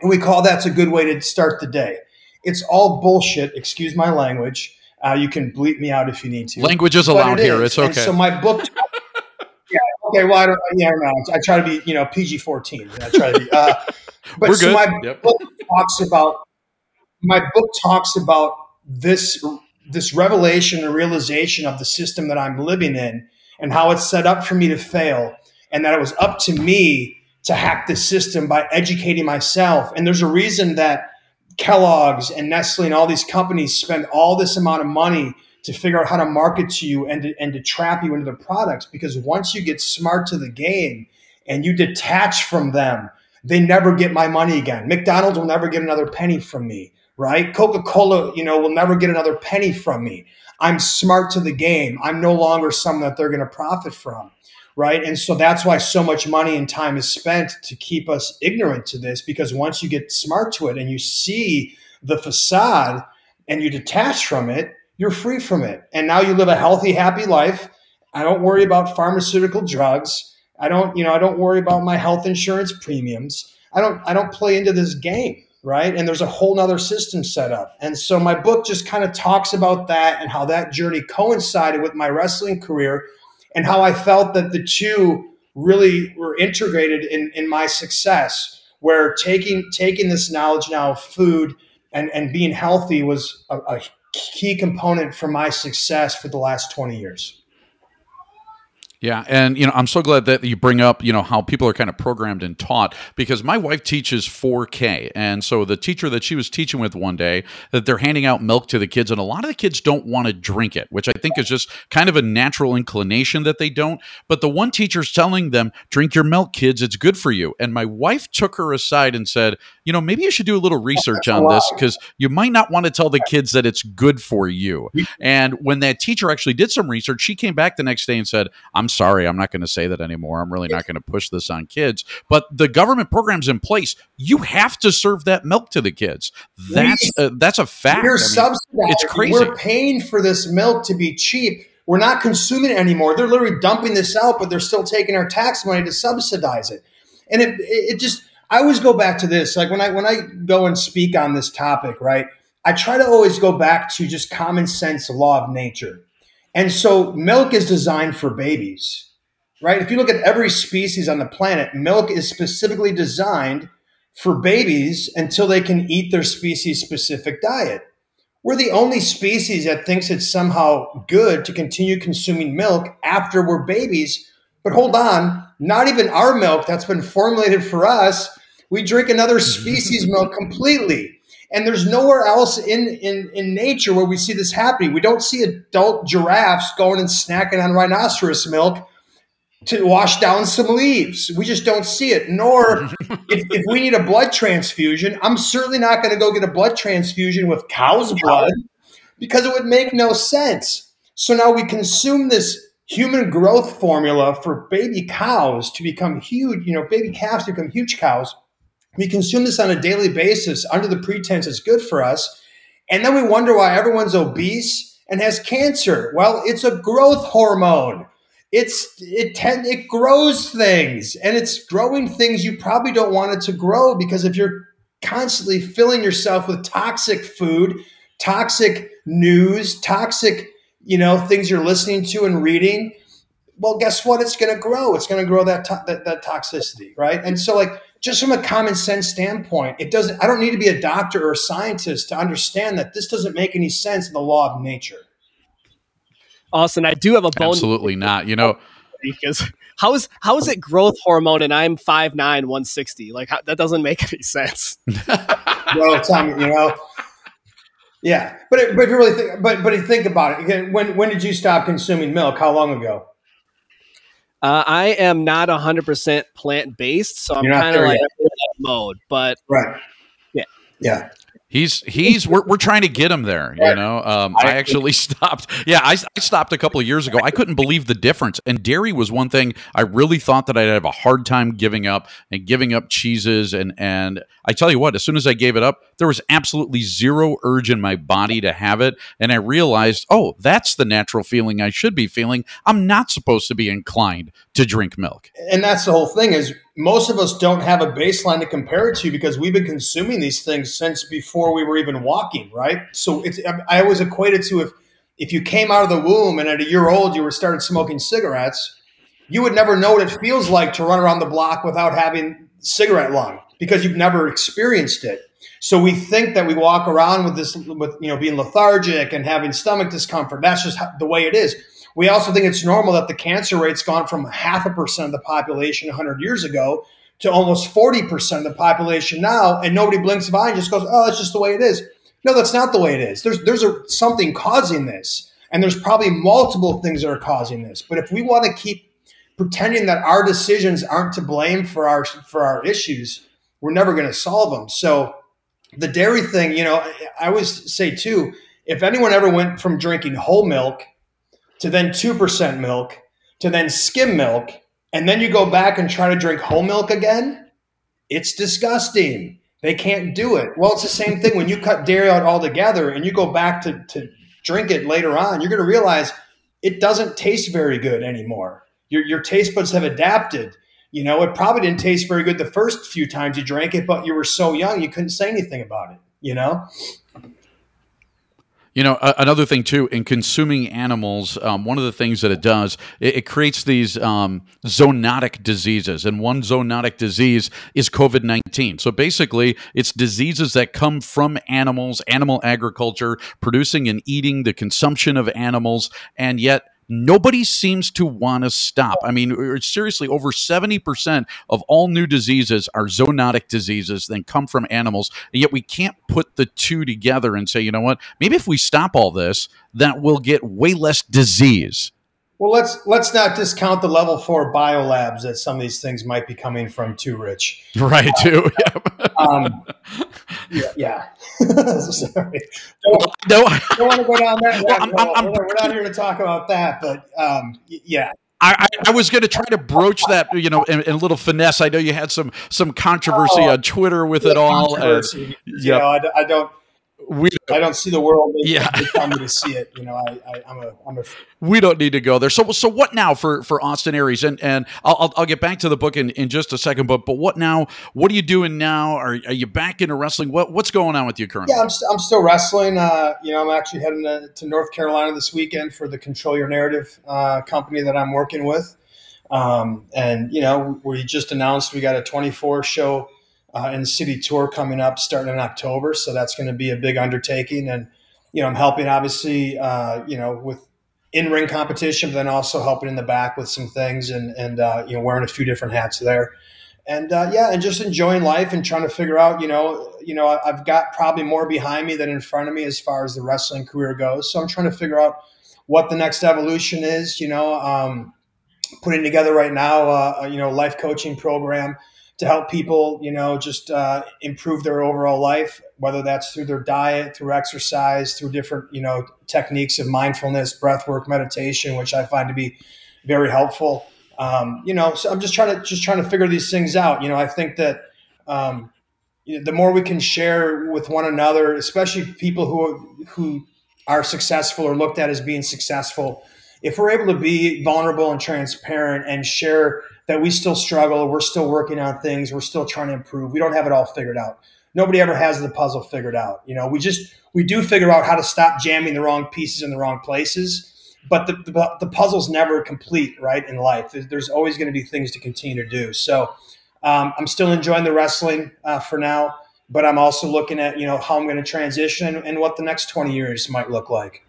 And we call that's a good way to start the day. It's all bullshit, excuse my language. Uh, you can bleep me out if you need to. Language is allowed it here. Is. It's okay. And so my book. [laughs] yeah. Okay. Well, I don't. Yeah. No. I try to be. You know, PG fourteen. I try to be. Uh, [laughs] but We're so my Yep. book talks about. My book talks about this this revelation and realization of the system that I'm living in and how it's set up for me to fail and that it was up to me to hack the system by educating myself. And there's a reason that Kellogg's and Nestle and all these companies spend all this amount of money to figure out how to market to you and to, and to trap you into the products because once you get smart to the game and you detach from them, they never get my money again. McDonald's will never get another penny from me, right? Coca-Cola, you know, will never get another penny from me. I'm smart to the game. I'm no longer someone that they're going to profit from right? And so that's why so much money and time is spent to keep us ignorant to this because once you get smart to it and you see the facade and you detach from it, you're free from it. And now you live a healthy, happy life. I don't worry about pharmaceutical drugs. I don't, you know, I don't worry about my health insurance premiums. I don't I don't play into this game, right? And there's a whole nother system set up. And so my book just kind of talks about that and how that journey coincided with my wrestling career and how I felt that the two really were integrated in, in my success, where taking taking this knowledge now of food and, and being healthy was a, a key component for my success for the last 20 years. Yeah, and you know, I'm so glad that you bring up, you know, how people are kind of programmed and taught because my wife teaches 4K. And so the teacher that she was teaching with one day that they're handing out milk to the kids and a lot of the kids don't want to drink it, which I think is just kind of a natural inclination that they don't. But the one teacher's telling them, "Drink your milk, kids, it's good for you." And my wife took her aside and said, "You know, maybe you should do a little [laughs] research on this because you might not want to tell the kids that it's good for you." And when that teacher actually did some research, she came back the next day and said, "I'm sorry, I'm not going to say that anymore. I'm really not going to push this on kids. But the government programs in place, you have to serve that milk to the kids. That's a, that's a fact. We're I mean, subsidizing. it's crazy. We're paying for this milk to be cheap. We're not consuming it anymore. They're literally dumping this out, but they're still taking our tax money to subsidize it. And it, it just, I always go back to this. Like when I when I go and speak on this topic, right? I try to always go back to just common sense law of nature. And so milk is designed for babies right? If you look at every species on the planet, milk is specifically designed for babies until they can eat their species specific diet. We're the only species that thinks it's somehow good to continue consuming milk after we're babies. But hold on, not even our milk that's been formulated for us. We drink another [laughs] species milk completely. And there's nowhere else in, in, in nature where we see this happening. We don't see adult giraffes going and snacking on rhinoceros milk to wash down some leaves. We just don't see it. Nor [laughs] if, if we need a blood transfusion, I'm certainly not going to go get a blood transfusion with cow's blood because it would make no sense. So now we consume this human growth formula for baby cows to become huge, you know, baby calves to become huge cows. We consume this on a daily basis under the pretense it's good for us. And then we wonder why everyone's obese and has cancer. Well, it's a growth hormone. It's it tend, it grows things and it's growing things you probably don't want it to grow because if you're constantly filling yourself with toxic food, toxic news, toxic, you know, things you're listening to and reading, well, guess what? It's going to grow. It's going to grow that, to- that that toxicity, right? And so, like, just from a common sense standpoint, it doesn't. I don't need to be a doctor or a scientist to understand that this doesn't make any sense in the law of nature. Austin, I do have a bone. Absolutely not. You know, because how is how is it growth hormone and I'm 5'9", 160? Like how, that doesn't make any sense. [laughs] well, Tom, you know, yeah, but it, but if you really think, but but think about it. Again, when when did you stop consuming milk? How long ago? Uh, I am not 100% plant based, so I'm kind of like yet. in that mode. But right, yeah, yeah. He's he's we're, we're trying to get him there. You know, um, I actually [laughs] stopped. Yeah, I, I stopped a couple of years ago. I couldn't believe the difference. And dairy was one thing I really thought that I'd have a hard time giving up and giving up cheeses. And and I tell you what, as soon as I gave it up, there was absolutely zero urge in my body to have it. And I realized, oh, that's the natural feeling I should be feeling. I'm not supposed to be inclined to drink milk. And that's the whole thing is most of us don't have a baseline to compare it to because we've been consuming these things since before we were even walking, right? So it's I always equate it to if if you came out of the womb and at a year old you were started smoking cigarettes, you would never know what it feels like to run around the block without having cigarette lung because you've never experienced it. So we think that we walk around with this with you know being lethargic and having stomach discomfort. That's just the way it is we also think it's normal that the cancer rate's gone from half a percent of the population 100 years ago to almost 40% of the population now, and nobody blinks an eye and just goes, oh, that's just the way it is. No, that's not the way it is. There's, there's a, something causing this, and there's probably multiple things that are causing this. But if we want to keep pretending that our decisions aren't to blame for our, for our issues, we're never going to solve them. So the dairy thing, you know, I always say too, if anyone ever went from drinking whole milk – to then 2% milk to then skim milk, and then you go back and try to drink whole milk again, it's disgusting. They can't do it. Well, it's the same thing when you cut dairy out altogether and you go back to, to drink it later on, you're going to realize it doesn't taste very good anymore. Your, your taste buds have adapted. You know, it probably didn't taste very good the first few times you drank it, but you were so young you couldn't say anything about it, you know? You know, another thing too, in consuming animals, um, one of the things that it does, it, it creates these um, zoonotic diseases. And one zoonotic disease is COVID 19. So basically, it's diseases that come from animals, animal agriculture, producing and eating the consumption of animals. And yet, nobody seems to want to stop. I mean, seriously, over 70% of all new diseases are zoonotic diseases that come from animals. And yet we can't put the two together and say, you know what, maybe if we stop all this, that will get way less disease. Well, let's let's not discount the level four biolabs that some of these things might be coming from too rich. Right, too. [laughs] um, yeah. Yeah. [laughs] [laughs] Sorry. Don't, no. don't [laughs] want to go down that. Well, I'm, I'm, we're, we're, not here to talk about that, but um, yeah. I, I, was going to try to broach that, you know, in, in, a little finesse. I know you had some some controversy oh, on Twitter with it all. Controversy. yeah, you know, I, I don't we I don't see the world. They, yeah, they tell me to see it. You know, I, I am a I'm a. [laughs] We don't need to go there. So so what now for for Austin Aries? And and I'll I'll get back to the book in, in just a second. But but what now? What are you doing now? Are are you back into wrestling? What what's going on with you currently? Yeah, I'm st- I'm still wrestling. Uh, you know, I'm actually heading to, to, North Carolina this weekend for the Control Your Narrative uh, company that I'm working with. Um, and you know, we just announced we got a 24 show uh, and city tour coming up starting in October. So that's going to be a big undertaking. And, you know, I'm helping obviously, uh, you know, with in ring competition, but then also helping in the back with some things and, and uh, you know, wearing a few different hats there. and uh, yeah, and just enjoying life and trying to figure out, you know, you know, I've got probably more behind me than in front of me as far as the wrestling career goes. So I'm trying to figure out what the next evolution is. You know, um, putting together right now, uh, you know, life coaching program to help people, you know, just uh, improve their overall life, whether that's through their diet, through exercise, through different, you know, techniques of mindfulness, breath work, meditation, which I find to be very helpful. Um, you know, so I'm just trying to just trying to figure these things out. You know, I think that um, you know, the more we can share with one another, especially people who who are successful or looked at as being successful, if we're able to be vulnerable and transparent and share that we still struggle, we're still working on things, we're still trying to improve. We don't have it all figured out. Nobody ever has the puzzle figured out. You know, we just we do figure out how to stop jamming the wrong pieces in the wrong places, but the the, the puzzle's never complete, right? In life, there's always going to be things to continue to do. So, um, I'm still enjoying the wrestling uh, for now, but I'm also looking at you know how I'm going to transition and what the next 20 years might look like.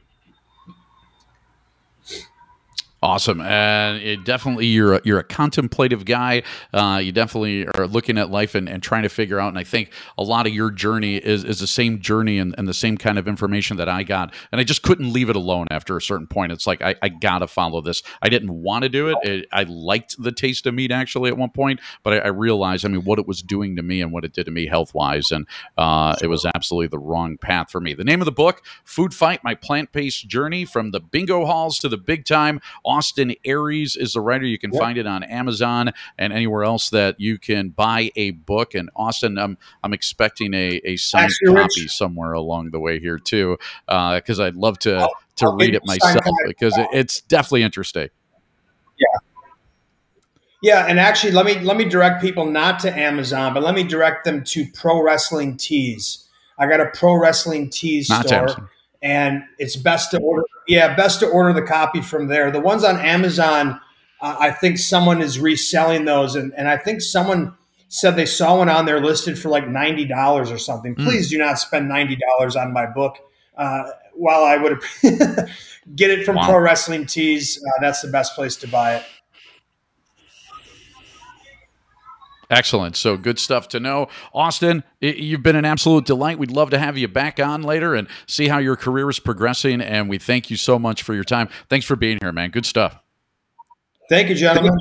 Awesome, and it definitely you're a, you're a contemplative guy. Uh, you definitely are looking at life and, and, trying to figure out. And I think a lot of your journey is, is the same journey and, and, the same kind of information that I got. And I just couldn't leave it alone after a certain point. It's like I, I gotta follow this. I didn't want to do it. it. I liked the taste of meat actually at one point, but I, I, realized I mean what it was doing to me and what it did to me health wise, and uh, it was absolutely the wrong path for me. The name of the book: Food Fight: My Plant Based Journey from the Bingo Halls to the Big Time. Austin Aries is the writer. You can yep. find it on Amazon and anywhere else that you can buy a book. And Austin, I'm I'm expecting a, a signed Actually, copy Rich. somewhere along the way here too, because uh, I'd love to I'll, to I'll read it myself because it, it's definitely interesting. Yeah. Yeah, and actually, let me let me direct people not to Amazon, but let me direct them to Pro Wrestling Tees. I got a Pro Wrestling Tees not store and it's best to order. Yeah, best to order the copy from there. The ones on Amazon, uh, I think someone is reselling those, and and I think someone said they saw one on there listed for like ninety dollars or something. Mm. Please do not spend ninety dollars on my book. Uh, while I would [laughs] get it from wow. Pro Wrestling Tees, uh, that's the best place to buy it. Excellent. So good stuff to know. Austin, you've been an absolute delight. We'd love to have you back on later and see how your career is progressing. And we thank you so much for your time. Thanks for being here, man. Good stuff. Thank you, gentlemen.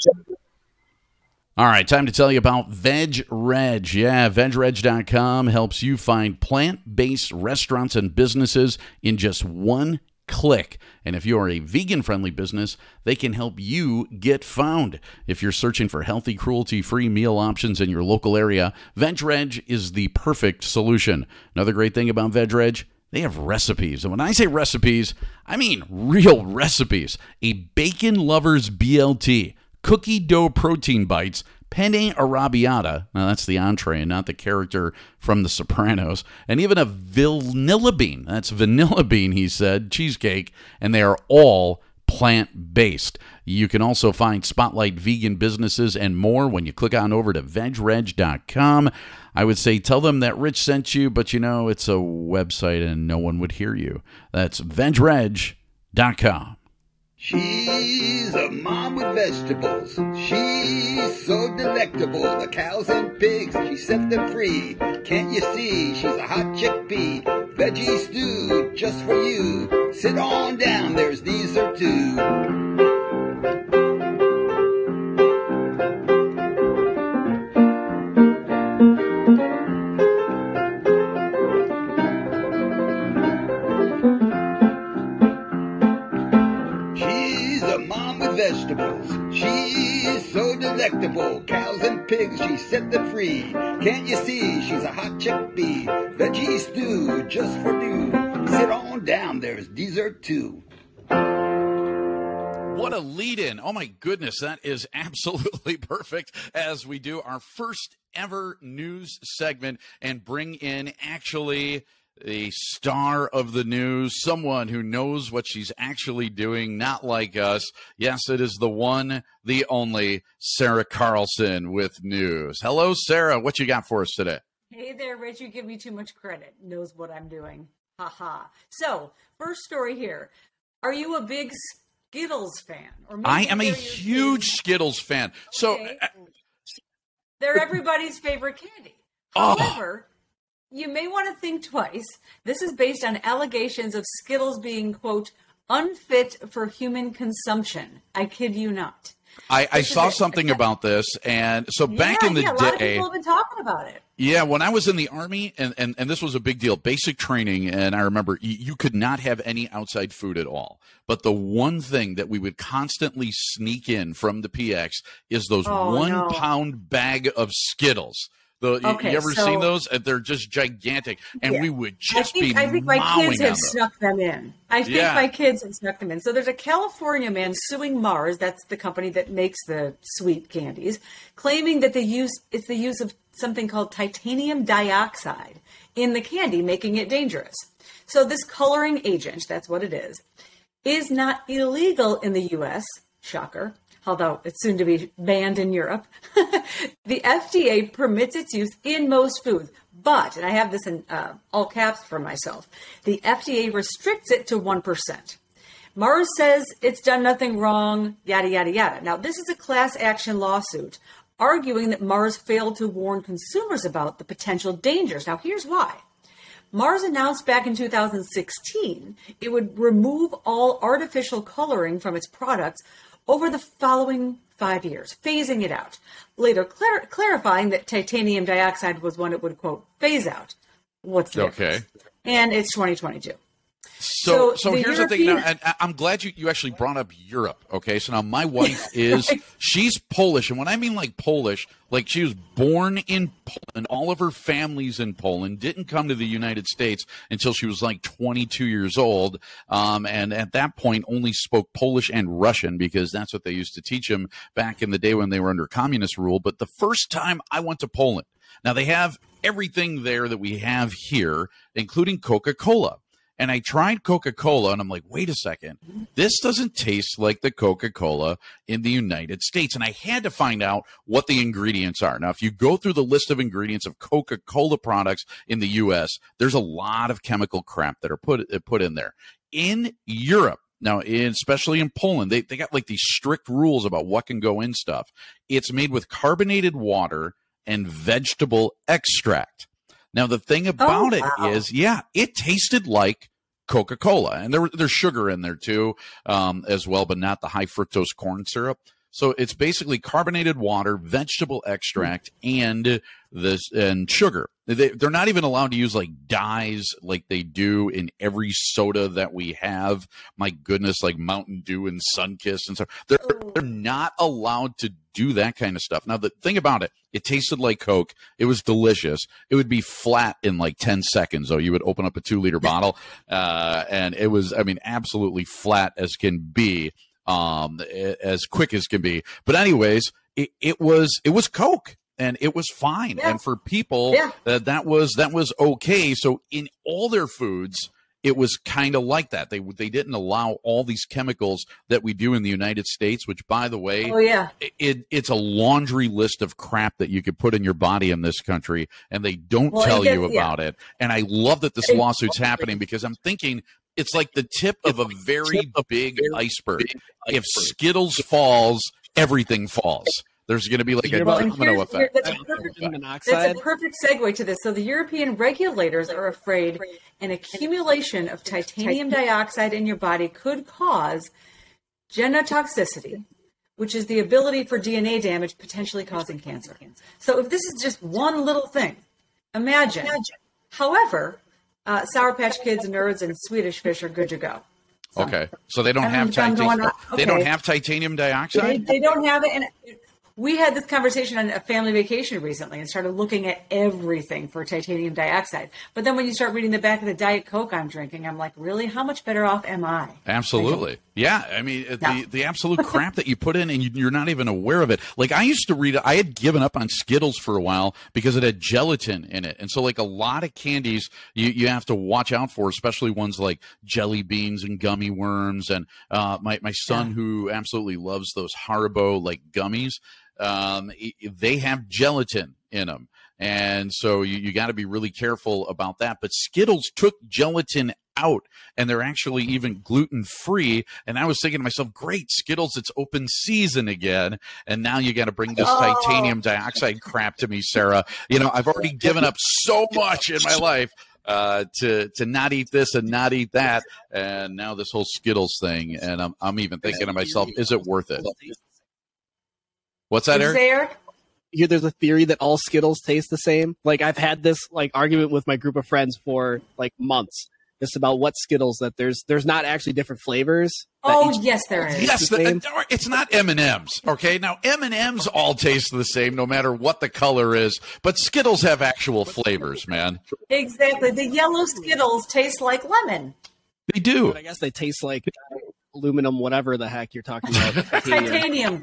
All right, time to tell you about Veg Reg. Yeah, vegreg.com helps you find plant based restaurants and businesses in just one click. And if you're a vegan friendly business, they can help you get found. If you're searching for healthy, cruelty free meal options in your local area, VegReg is the perfect solution. Another great thing about VegReg, they have recipes. And when I say recipes, I mean real recipes. A bacon lover's BLT, cookie dough protein bites penne arrabbiata. Now that's the entree, and not the character from The Sopranos, and even a vanilla bean. That's vanilla bean, he said, cheesecake, and they are all plant based. You can also find Spotlight vegan businesses and more when you click on over to vegreg.com. I would say tell them that Rich sent you, but you know, it's a website and no one would hear you. That's vegreg.com. She's a mom with vegetables. She's so delectable. The cows and pigs, she set them free. Can't you see? She's a hot chickpea. Veggie stew just for you. Sit on down, there's these are two. Cows and pigs, she set them free. Can't you see? She's a hot chickpea. Veggie stew, just for you. Sit on down, there's dessert too. What a lead in. Oh my goodness, that is [laughs] absolutely perfect as we do our first ever news segment and bring in actually the star of the news, someone who knows what she's actually doing, not like us. Yes, it is the one, the only Sarah Carlson with news. Hello, Sarah. What you got for us today? Hey there, Rich. You give me too much credit. Knows what I'm doing. Ha ha. So, first story here. Are you a big Skittles fan? Or I am a huge Skittles fan. So, uh, They're everybody's favorite candy. Oh. You may want to think twice. This is based on allegations of Skittles being, quote, unfit for human consumption. I kid you not. I, I saw something about this, and so back yeah, in the yeah, a lot of day, people have been talking about it. Yeah, when I was in the army, and, and, and this was a big deal, basic training, and I remember you, you could not have any outside food at all. But the one thing that we would constantly sneak in from the PX is those Oh, one no. pound bag of Skittles. The, you- Okay, you ever so- seen those? They're just gigantic, and Yeah. we would I just think, be I think my kids have them. snuck them in. I think Yeah. my kids have snuck them in. So there's a California man suing Mars, that's the company that makes the sweet candies, claiming that the use it's the use of something called titanium dioxide in the candy, making it dangerous. So this coloring agent, that's what it is, is not illegal in the US, shocker, although it's soon to be banned in Europe. [laughs] the FDA permits its use in most foods, but, and I have this in uh, all caps for myself, the FDA restricts it to 1%. Mars says it's done nothing wrong, yada, yada, yada. Now, this is a class action lawsuit arguing that Mars failed to warn consumers about the potential dangers. Now, here's why. Mars announced back in 2016 it would remove all artificial coloring from its products over the following five years, phasing it out. Later, clar- clarifying that titanium dioxide was one it would, quote, phase out. What's the Okay. difference? And it's 2022. So, So so, the here's the thing. Now, and I'm glad you, you actually brought up Europe. Okay, so now my wife [laughs] is she's Polish, and when I mean like Polish, like she was born in Poland. All of her family's in Poland. Didn't come to the United States until she was like 22 years old, um, and at that point only spoke Polish and Russian because that's what they used to teach them back in the day when they were under communist rule. But the first time I went to Poland, now they have everything there that we have here, including Coca Cola. And I tried Coca Cola and I'm like, wait a second, this doesn't taste like the Coca Cola in the United States. And I had to find out what the ingredients are. Now, if you go through the list of ingredients of Coca Cola products in the US, there's a lot of chemical crap that are put, uh, put in there. In Europe, now, especially in Poland, they, they got like these strict rules about what can go in stuff. It's made with carbonated water and vegetable extract. Now, the thing about it is, wow. yeah, it tasted like Coca Cola, and there, there's sugar in there too, um, as well, but not the high fructose corn syrup. So it's basically carbonated water, vegetable extract, and this and sugar. They, they're not even allowed to use like dyes like they do in every soda that we have. My goodness, like Mountain Dew and Sunkist and stuff. They're they're not allowed to do that kind of stuff. Now the thing about it, it tasted like Coke. It was delicious. It would be flat in like ten seconds. though. you would open up a two liter bottle, uh, and it was, I mean, absolutely flat as can be um as quick as can be but anyways it, it was it was coke and it was fine Yeah. and for people Yeah. that that was that was okay so in all their foods it was kind of like that they they didn't allow all these chemicals that we do in the United States which by the way Oh, yeah. it, it's a laundry list of crap that you could put in your body in this country and they don't Well, tell you gets- yeah. about it and i love that this It- lawsuit's happening because i'm thinking it's like the tip of a very big iceberg if skittles falls everything falls there's going to be like a Well, domino effect that's a perfect- That's a perfect segue to this. So the European regulators are afraid an accumulation of titanium dioxide in your body could cause genotoxicity, which is the ability for DNA damage potentially causing cancer. So if this is just one little thing, imagine. However, uh, Sour Patch Kids, nerds, and Swedish fish are good to go. okay so they don't have titanium on- they don't have titanium They, dioxide they don't have it. And we had this conversation on a family vacation recently and started looking at everything for titanium dioxide. But then when you start reading the back of the Diet Coke I'm drinking, I'm like, really? How much better off am I? Absolutely. Yeah. I mean, it- Yeah. the, the absolute [laughs] crap that you put in and you, you're not even aware of it. Like I used to read, I had given up on Skittles for a while because it had gelatin in it. And so like a lot of candies you, you have to watch out for, especially ones like jelly beans and gummy worms. And, uh, my, my son who absolutely loves those Haribo like gummies, um, they have gelatin in them. And so you, you got to be really careful about that. But Skittles took gelatin out and they're actually even gluten free. And I was thinking to myself, great, Skittles, it's open season again. And now you got to bring this Oh. titanium dioxide crap to me, Sarah. You know, I've already given up so much in my life uh, to to not eat this and not eat that, and now this whole Skittles thing, and I'm I'm even thinking to myself, is it worth it? What's that, Did you Eric? say, Eric? Here, there's a theory that all Skittles taste the same. Like I've had this like argument with my group of friends for like months, just about what Skittles that there's there's not actually different flavors. Oh, each- yes, there is. Yes, the the, same? uh, it's not M and M's. Okay, now M and M's all taste the same, no matter what the color is. But Skittles have actual flavors, man. Exactly. The yellow Skittles taste like lemon. They do. But I guess they taste like aluminum, whatever the heck you're talking about. [laughs] Titanium. Titanium.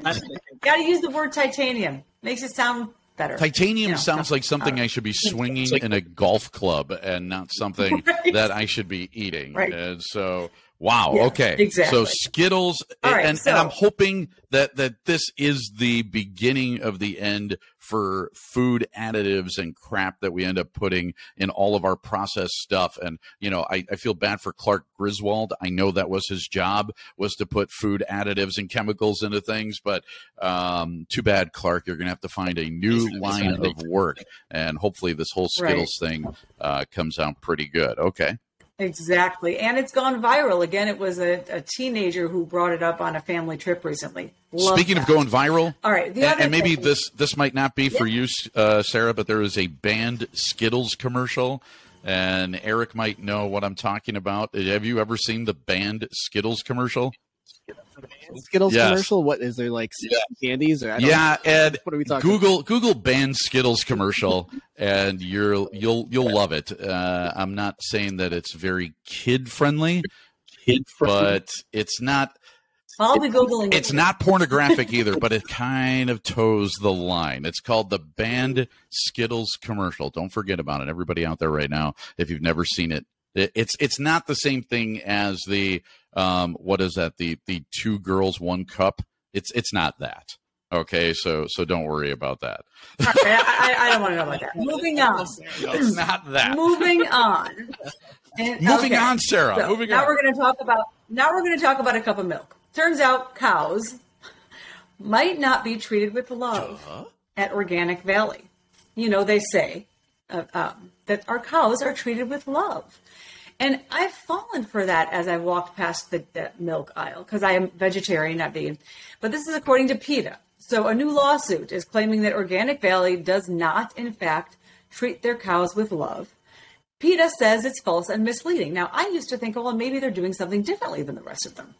Got to use the word titanium. Makes it sound better. Titanium Yeah. sounds like something uh, I should be swinging in a golf club and not something [laughs] Right. that I should be eating. Right. And so, wow. Yeah, okay. exactly. So Skittles, All and, right, and, so- I'm hoping that that this is the beginning of the end for food additives and crap that we end up putting in all of our processed stuff. And you know, I, I feel bad for Clark Griswold. I know that was his job was to put food additives and chemicals into things, but um, too bad, Clark. You're going to have to find a new line of work, and hopefully, this whole Skittles thing uh, comes out pretty good. Okay. Exactly. And it's gone viral. Again, it was a, a teenager who brought it up on a family trip recently. Love Speaking of going viral, All right. And, and maybe thing- this this might not be for you, uh, Sarah, but there is a banned Skittles commercial, and Eric might know what I'm talking about. Have you ever seen the banned Skittles commercial? Skittles Yes. commercial. What is there like candies or I don't Yeah, Ed. What are we talking? Google Google banned Skittles commercial, and you're you'll you'll love it. Uh, I'm not saying that it's very kid friendly, Kid but it's not I'll be Googling it's it. not pornographic [laughs] either, but it kind of toes the line. It's called the banned Skittles commercial. Don't forget about it, everybody out there right now. If you've never seen it, it it's it's not the same thing as the um what is that the the two girls one cup. It's it's not that. Okay, so so don't worry about that. All right, I, I, I don't want to know about that. Moving [laughs] on. It's not that. Moving on. And- Moving okay. on, Sarah. So Moving now on. we're going to talk about now we're going to talk about a cup of milk. Turns out cows might not be treated with love at Organic Valley. You know, they say uh, um, that our cows are treated with love. And I've fallen for that as I walked past the, the milk aisle because I am vegetarian, not vegan. But this is according to PETA. So a new lawsuit is claiming that Organic Valley does not, in fact, treat their cows with love. PETA says it's false and misleading. Now, I used to think, oh, well, maybe they're doing something differently than the rest of them.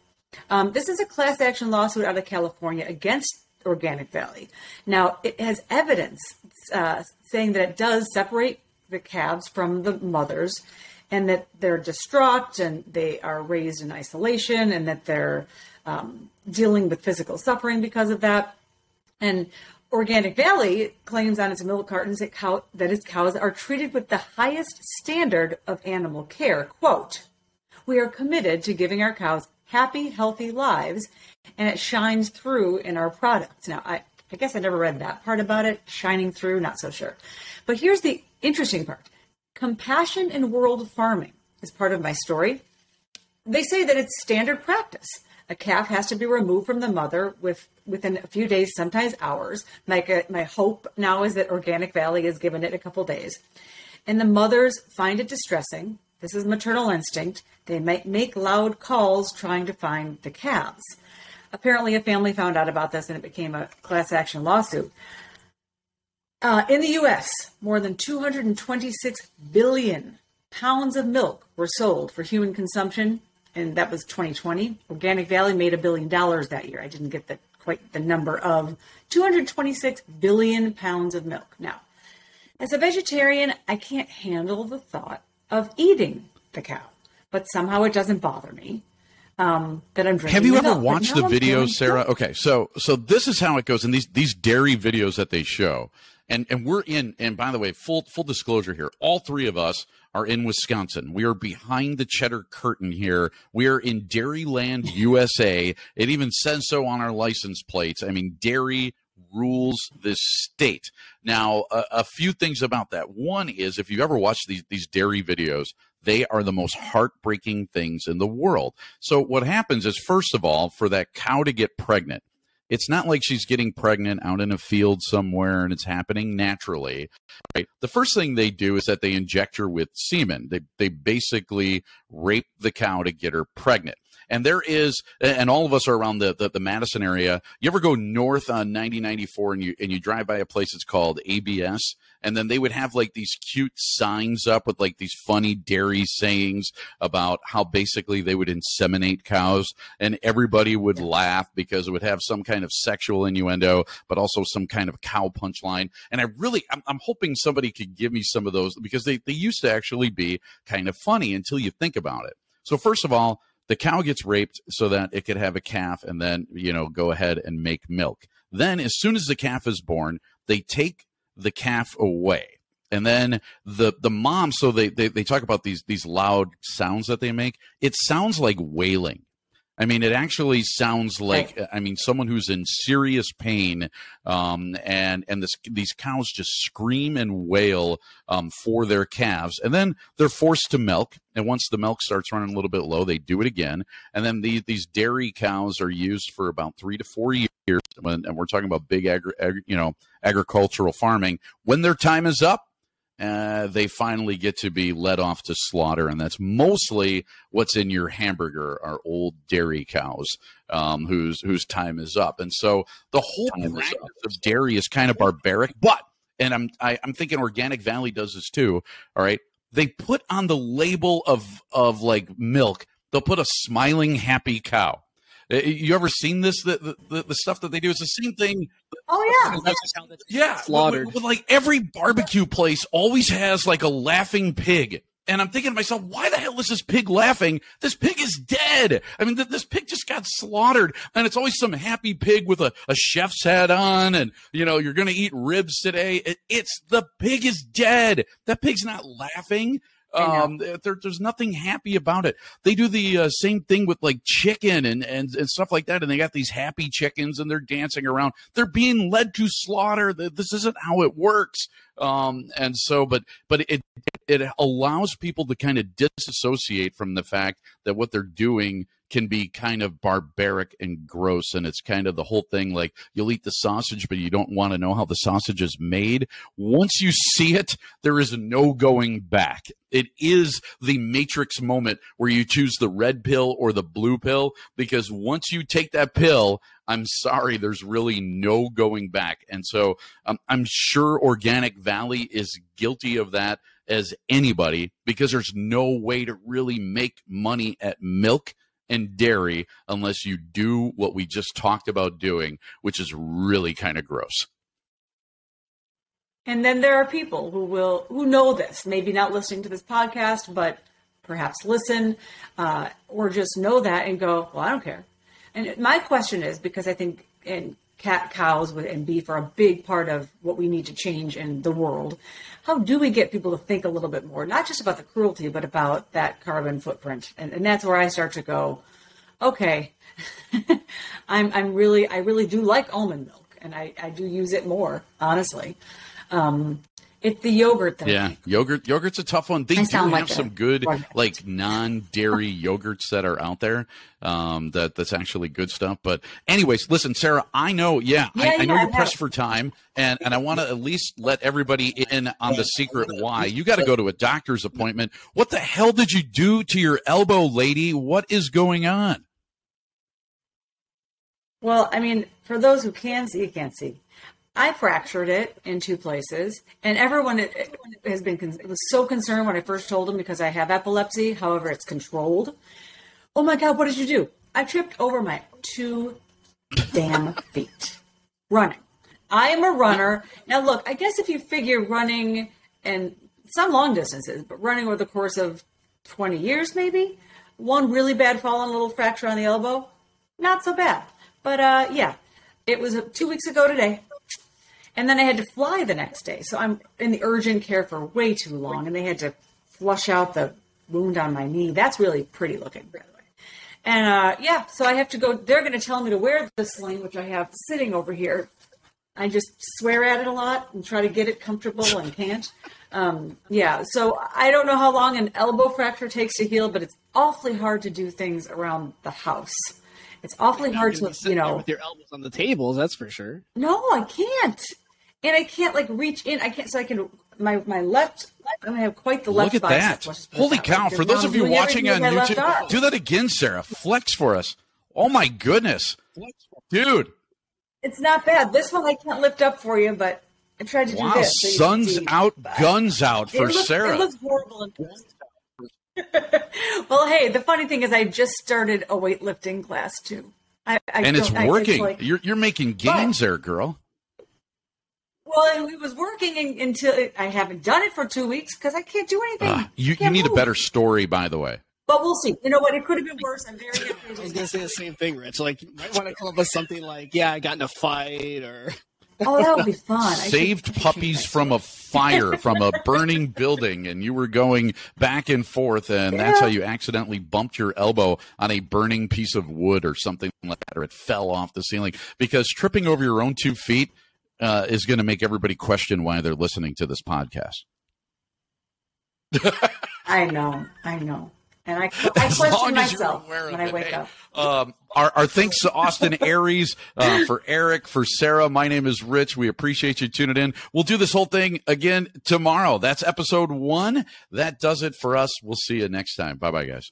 Um, this is a class action lawsuit out of California against Organic Valley. Now, it has evidence uh, saying that it does separate the calves from the mothers and that they're distraught and they are raised in isolation and that they're um, dealing with physical suffering because of that. And Organic Valley claims on its milk cartons that, cow, that its cows are treated with the highest standard of animal care. Quote, we are committed to giving our cows happy, healthy lives, and it shines through in our products. Now, I, I guess I never read that part about it. Shining through, not so sure. But here's the interesting part compassion in world farming is part of my story. They say that it's standard practice. A calf has to be removed from the mother with within a few days, sometimes hours. My, my hope now is that Organic Valley has given it a couple days. And the mothers find it distressing. This is maternal instinct. They might make loud calls trying to find the calves. Apparently, a family found out about this and it became a class action lawsuit. Uh, in the U.S., more than 226 billion pounds of milk were sold for human consumption, and that was 2020. Organic Valley made a billion dollars that year. I didn't get the quite the number of 226 billion pounds of milk. Now, as a vegetarian, I can't handle the thought of eating the cow, but somehow it doesn't bother me um, that I'm drinking. Have you ever milk. Watched the I'm videos, Sarah? Okay, so so this is how it goes in these these dairy videos that they show, and and we're in. And by the way, full full disclosure here, all three of us are in Wisconsin. We are behind the cheddar curtain here. We are in Dairyland, [laughs] USA. It even says so on our license plates. I mean, dairy rules this state. Now, a, a few things about that. One is if you've ever watch these these dairy videos, they are the most heartbreaking things in the world. So what happens is first of all, for that cow to get pregnant, it's not like she's getting pregnant out in a field somewhere and it's happening naturally. Right? The first thing they do is that they inject her with semen. They they basically rape the cow to get her pregnant. And there is, and all of us are around the, the, the Madison area. You ever go north on 9094 and you and you drive by a place that's called ABS, and then they would have like these cute signs up with like these funny dairy sayings about how basically they would inseminate cows, and everybody would laugh because it would have some kind of sexual innuendo, but also some kind of cow punchline. And I really, I'm, I'm hoping somebody could give me some of those because they, they used to actually be kind of funny until you think about it. So first of all, the cow gets raped so that it could have a calf and then you know go ahead and make milk. Then as soon as the calf is born they take the calf away. And then the the mom so they, they they talk about these these loud sounds that they make. It sounds like wailing I mean, it actually sounds like I mean someone who's in serious pain, um, and and this these cows just scream and wail um, for their calves, and then they're forced to milk. And once the milk starts running a little bit low, they do it again. And then these these dairy cows are used for about three to four years, when, and we're talking about big agri- agri- you know agricultural farming. When their time is up, uh, they finally get to be let off to slaughter, and that's mostly what's in your hamburger are old dairy cows um, whose whose time is up. And so the whole practice of dairy is kind of barbaric, but and I'm I, am i am thinking Organic Valley does this too. All right, they put on the label of of like milk, they'll put a smiling happy cow. Uh, you ever seen this? The, the, the stuff that they do is the same thing. Oh yeah, yeah. Slaughtered. With, with, like every barbecue place always has like a laughing pig. And I'm thinking to myself, why the hell is this pig laughing? This pig is dead. I mean, th- this pig just got slaughtered, and it's always some happy pig with a, a chef's hat on, and you know, you're going to eat ribs today. It, it's the pig is dead. That pig's not laughing. Um, there, there's nothing happy about it. They do the uh, same thing with like chicken and, and, and stuff like that. And they got these happy chickens and they're dancing around. They're being led to slaughter. This isn't how it works. Um, and so, but, but it, it allows people to kind of disassociate from the fact that what they're doing can be kind of barbaric and gross. And it's kind of the whole thing like you'll eat the sausage, but you don't want to know how the sausage is made. Once you see it, there is no going back. It is the matrix moment where you choose the red pill or the blue pill because once you take that pill, I'm sorry, there's really no going back. And so um, I'm sure Organic Valley is guilty of that as anybody because there's no way to really make money at milk and dairy unless you do what we just talked about doing, which is really kind of gross. And then there are people who will who know this, maybe not listening to this podcast, but perhaps listen uh, or just know that and go, well, I don't care. And my question is because I think in cat cows and beef are a big part of what we need to change in the world. How do we get people to think a little bit more, not just about the cruelty, but about that carbon footprint? And, and that's where I start to go, okay, [laughs] I'm, I'm really, I really do like almond milk and I, I do use it more, honestly. Um, it's the yogurt thing. Yeah, yogurt. Yogurt's a tough one. They I do have like some good, like non-dairy [laughs] yogurts that are out there. Um, that that's actually good stuff. But anyways, listen, Sarah. I know. Yeah, yeah I, I, know you're pressed for time, and and I want to at least let everybody in on the secret why you got to go to a doctor's appointment. What the hell did you do to your elbow, lady? What is going on? Well, I mean, for those who can see, can't see. I fractured it in two places, and everyone has been was so concerned when I first told them because I have epilepsy. However, it's controlled. Oh my God, what did you do? I tripped over my two damn feet running. I am a runner. Now, look, I guess if you figure running and some long distances, but running over the course of 20 years, maybe one really bad fall and a little fracture on the elbow, not so bad. But uh, yeah, it was two weeks ago today. And then I had to fly the next day. So I'm in the urgent care for way too long. And they had to flush out the wound on my knee. That's really pretty looking, by the way. And uh, yeah, so I have to go. They're going to tell me to wear the sling, which I have sitting over here. I just swear at it a lot and try to get it comfortable and can't. Um, yeah, so I don't know how long an elbow fracture takes to heal, but it's awfully hard to do things around the house. It's awfully hard to, you know, with your elbows on the tables. That's for sure. No, I can't, and I can't like reach in. I can't. So I can my my left. I don't have quite the left. Look at that! Holy cow! For those of you watching on YouTube, do that again, Sarah. Flex for us. Oh my goodness, dude! It's not bad. This one I can't lift up for you, but I tried to wow, do this. So sun's out, guns out for it looks, Sarah. It looks horrible. [laughs] well, hey, the funny thing is, I just started a weightlifting class too. I, I and it's working. I, it's like, you're you're making gains but, there, girl. Well, it was working until I haven't done it for two weeks because I can't do anything. Uh, you, you need move. a better story, by the way. But we'll see. You know what? It could have been worse. I'm very happy. I was going to say the same thing, Rich. Like, you might want to come up with something like, "Yeah, I got in a fight," or Oh, that would be fun. Saved puppies from a fire, [laughs] from a burning building, and you were going back and forth, and yeah. that's how you accidentally bumped your elbow on a burning piece of wood or something like that, or it fell off the ceiling. Because tripping over your own two feet uh, is going to make everybody question why they're listening to this podcast. [laughs] I know, I know. And I, [laughs] I question myself when I wake up. Um, our, our thanks to Austin Aries, [laughs] uh, for Eric, for Sarah. My name is Rich. We appreciate you tuning in. We'll do this whole thing again tomorrow. That's episode one. That does it for us. We'll see you next time. Bye bye, guys.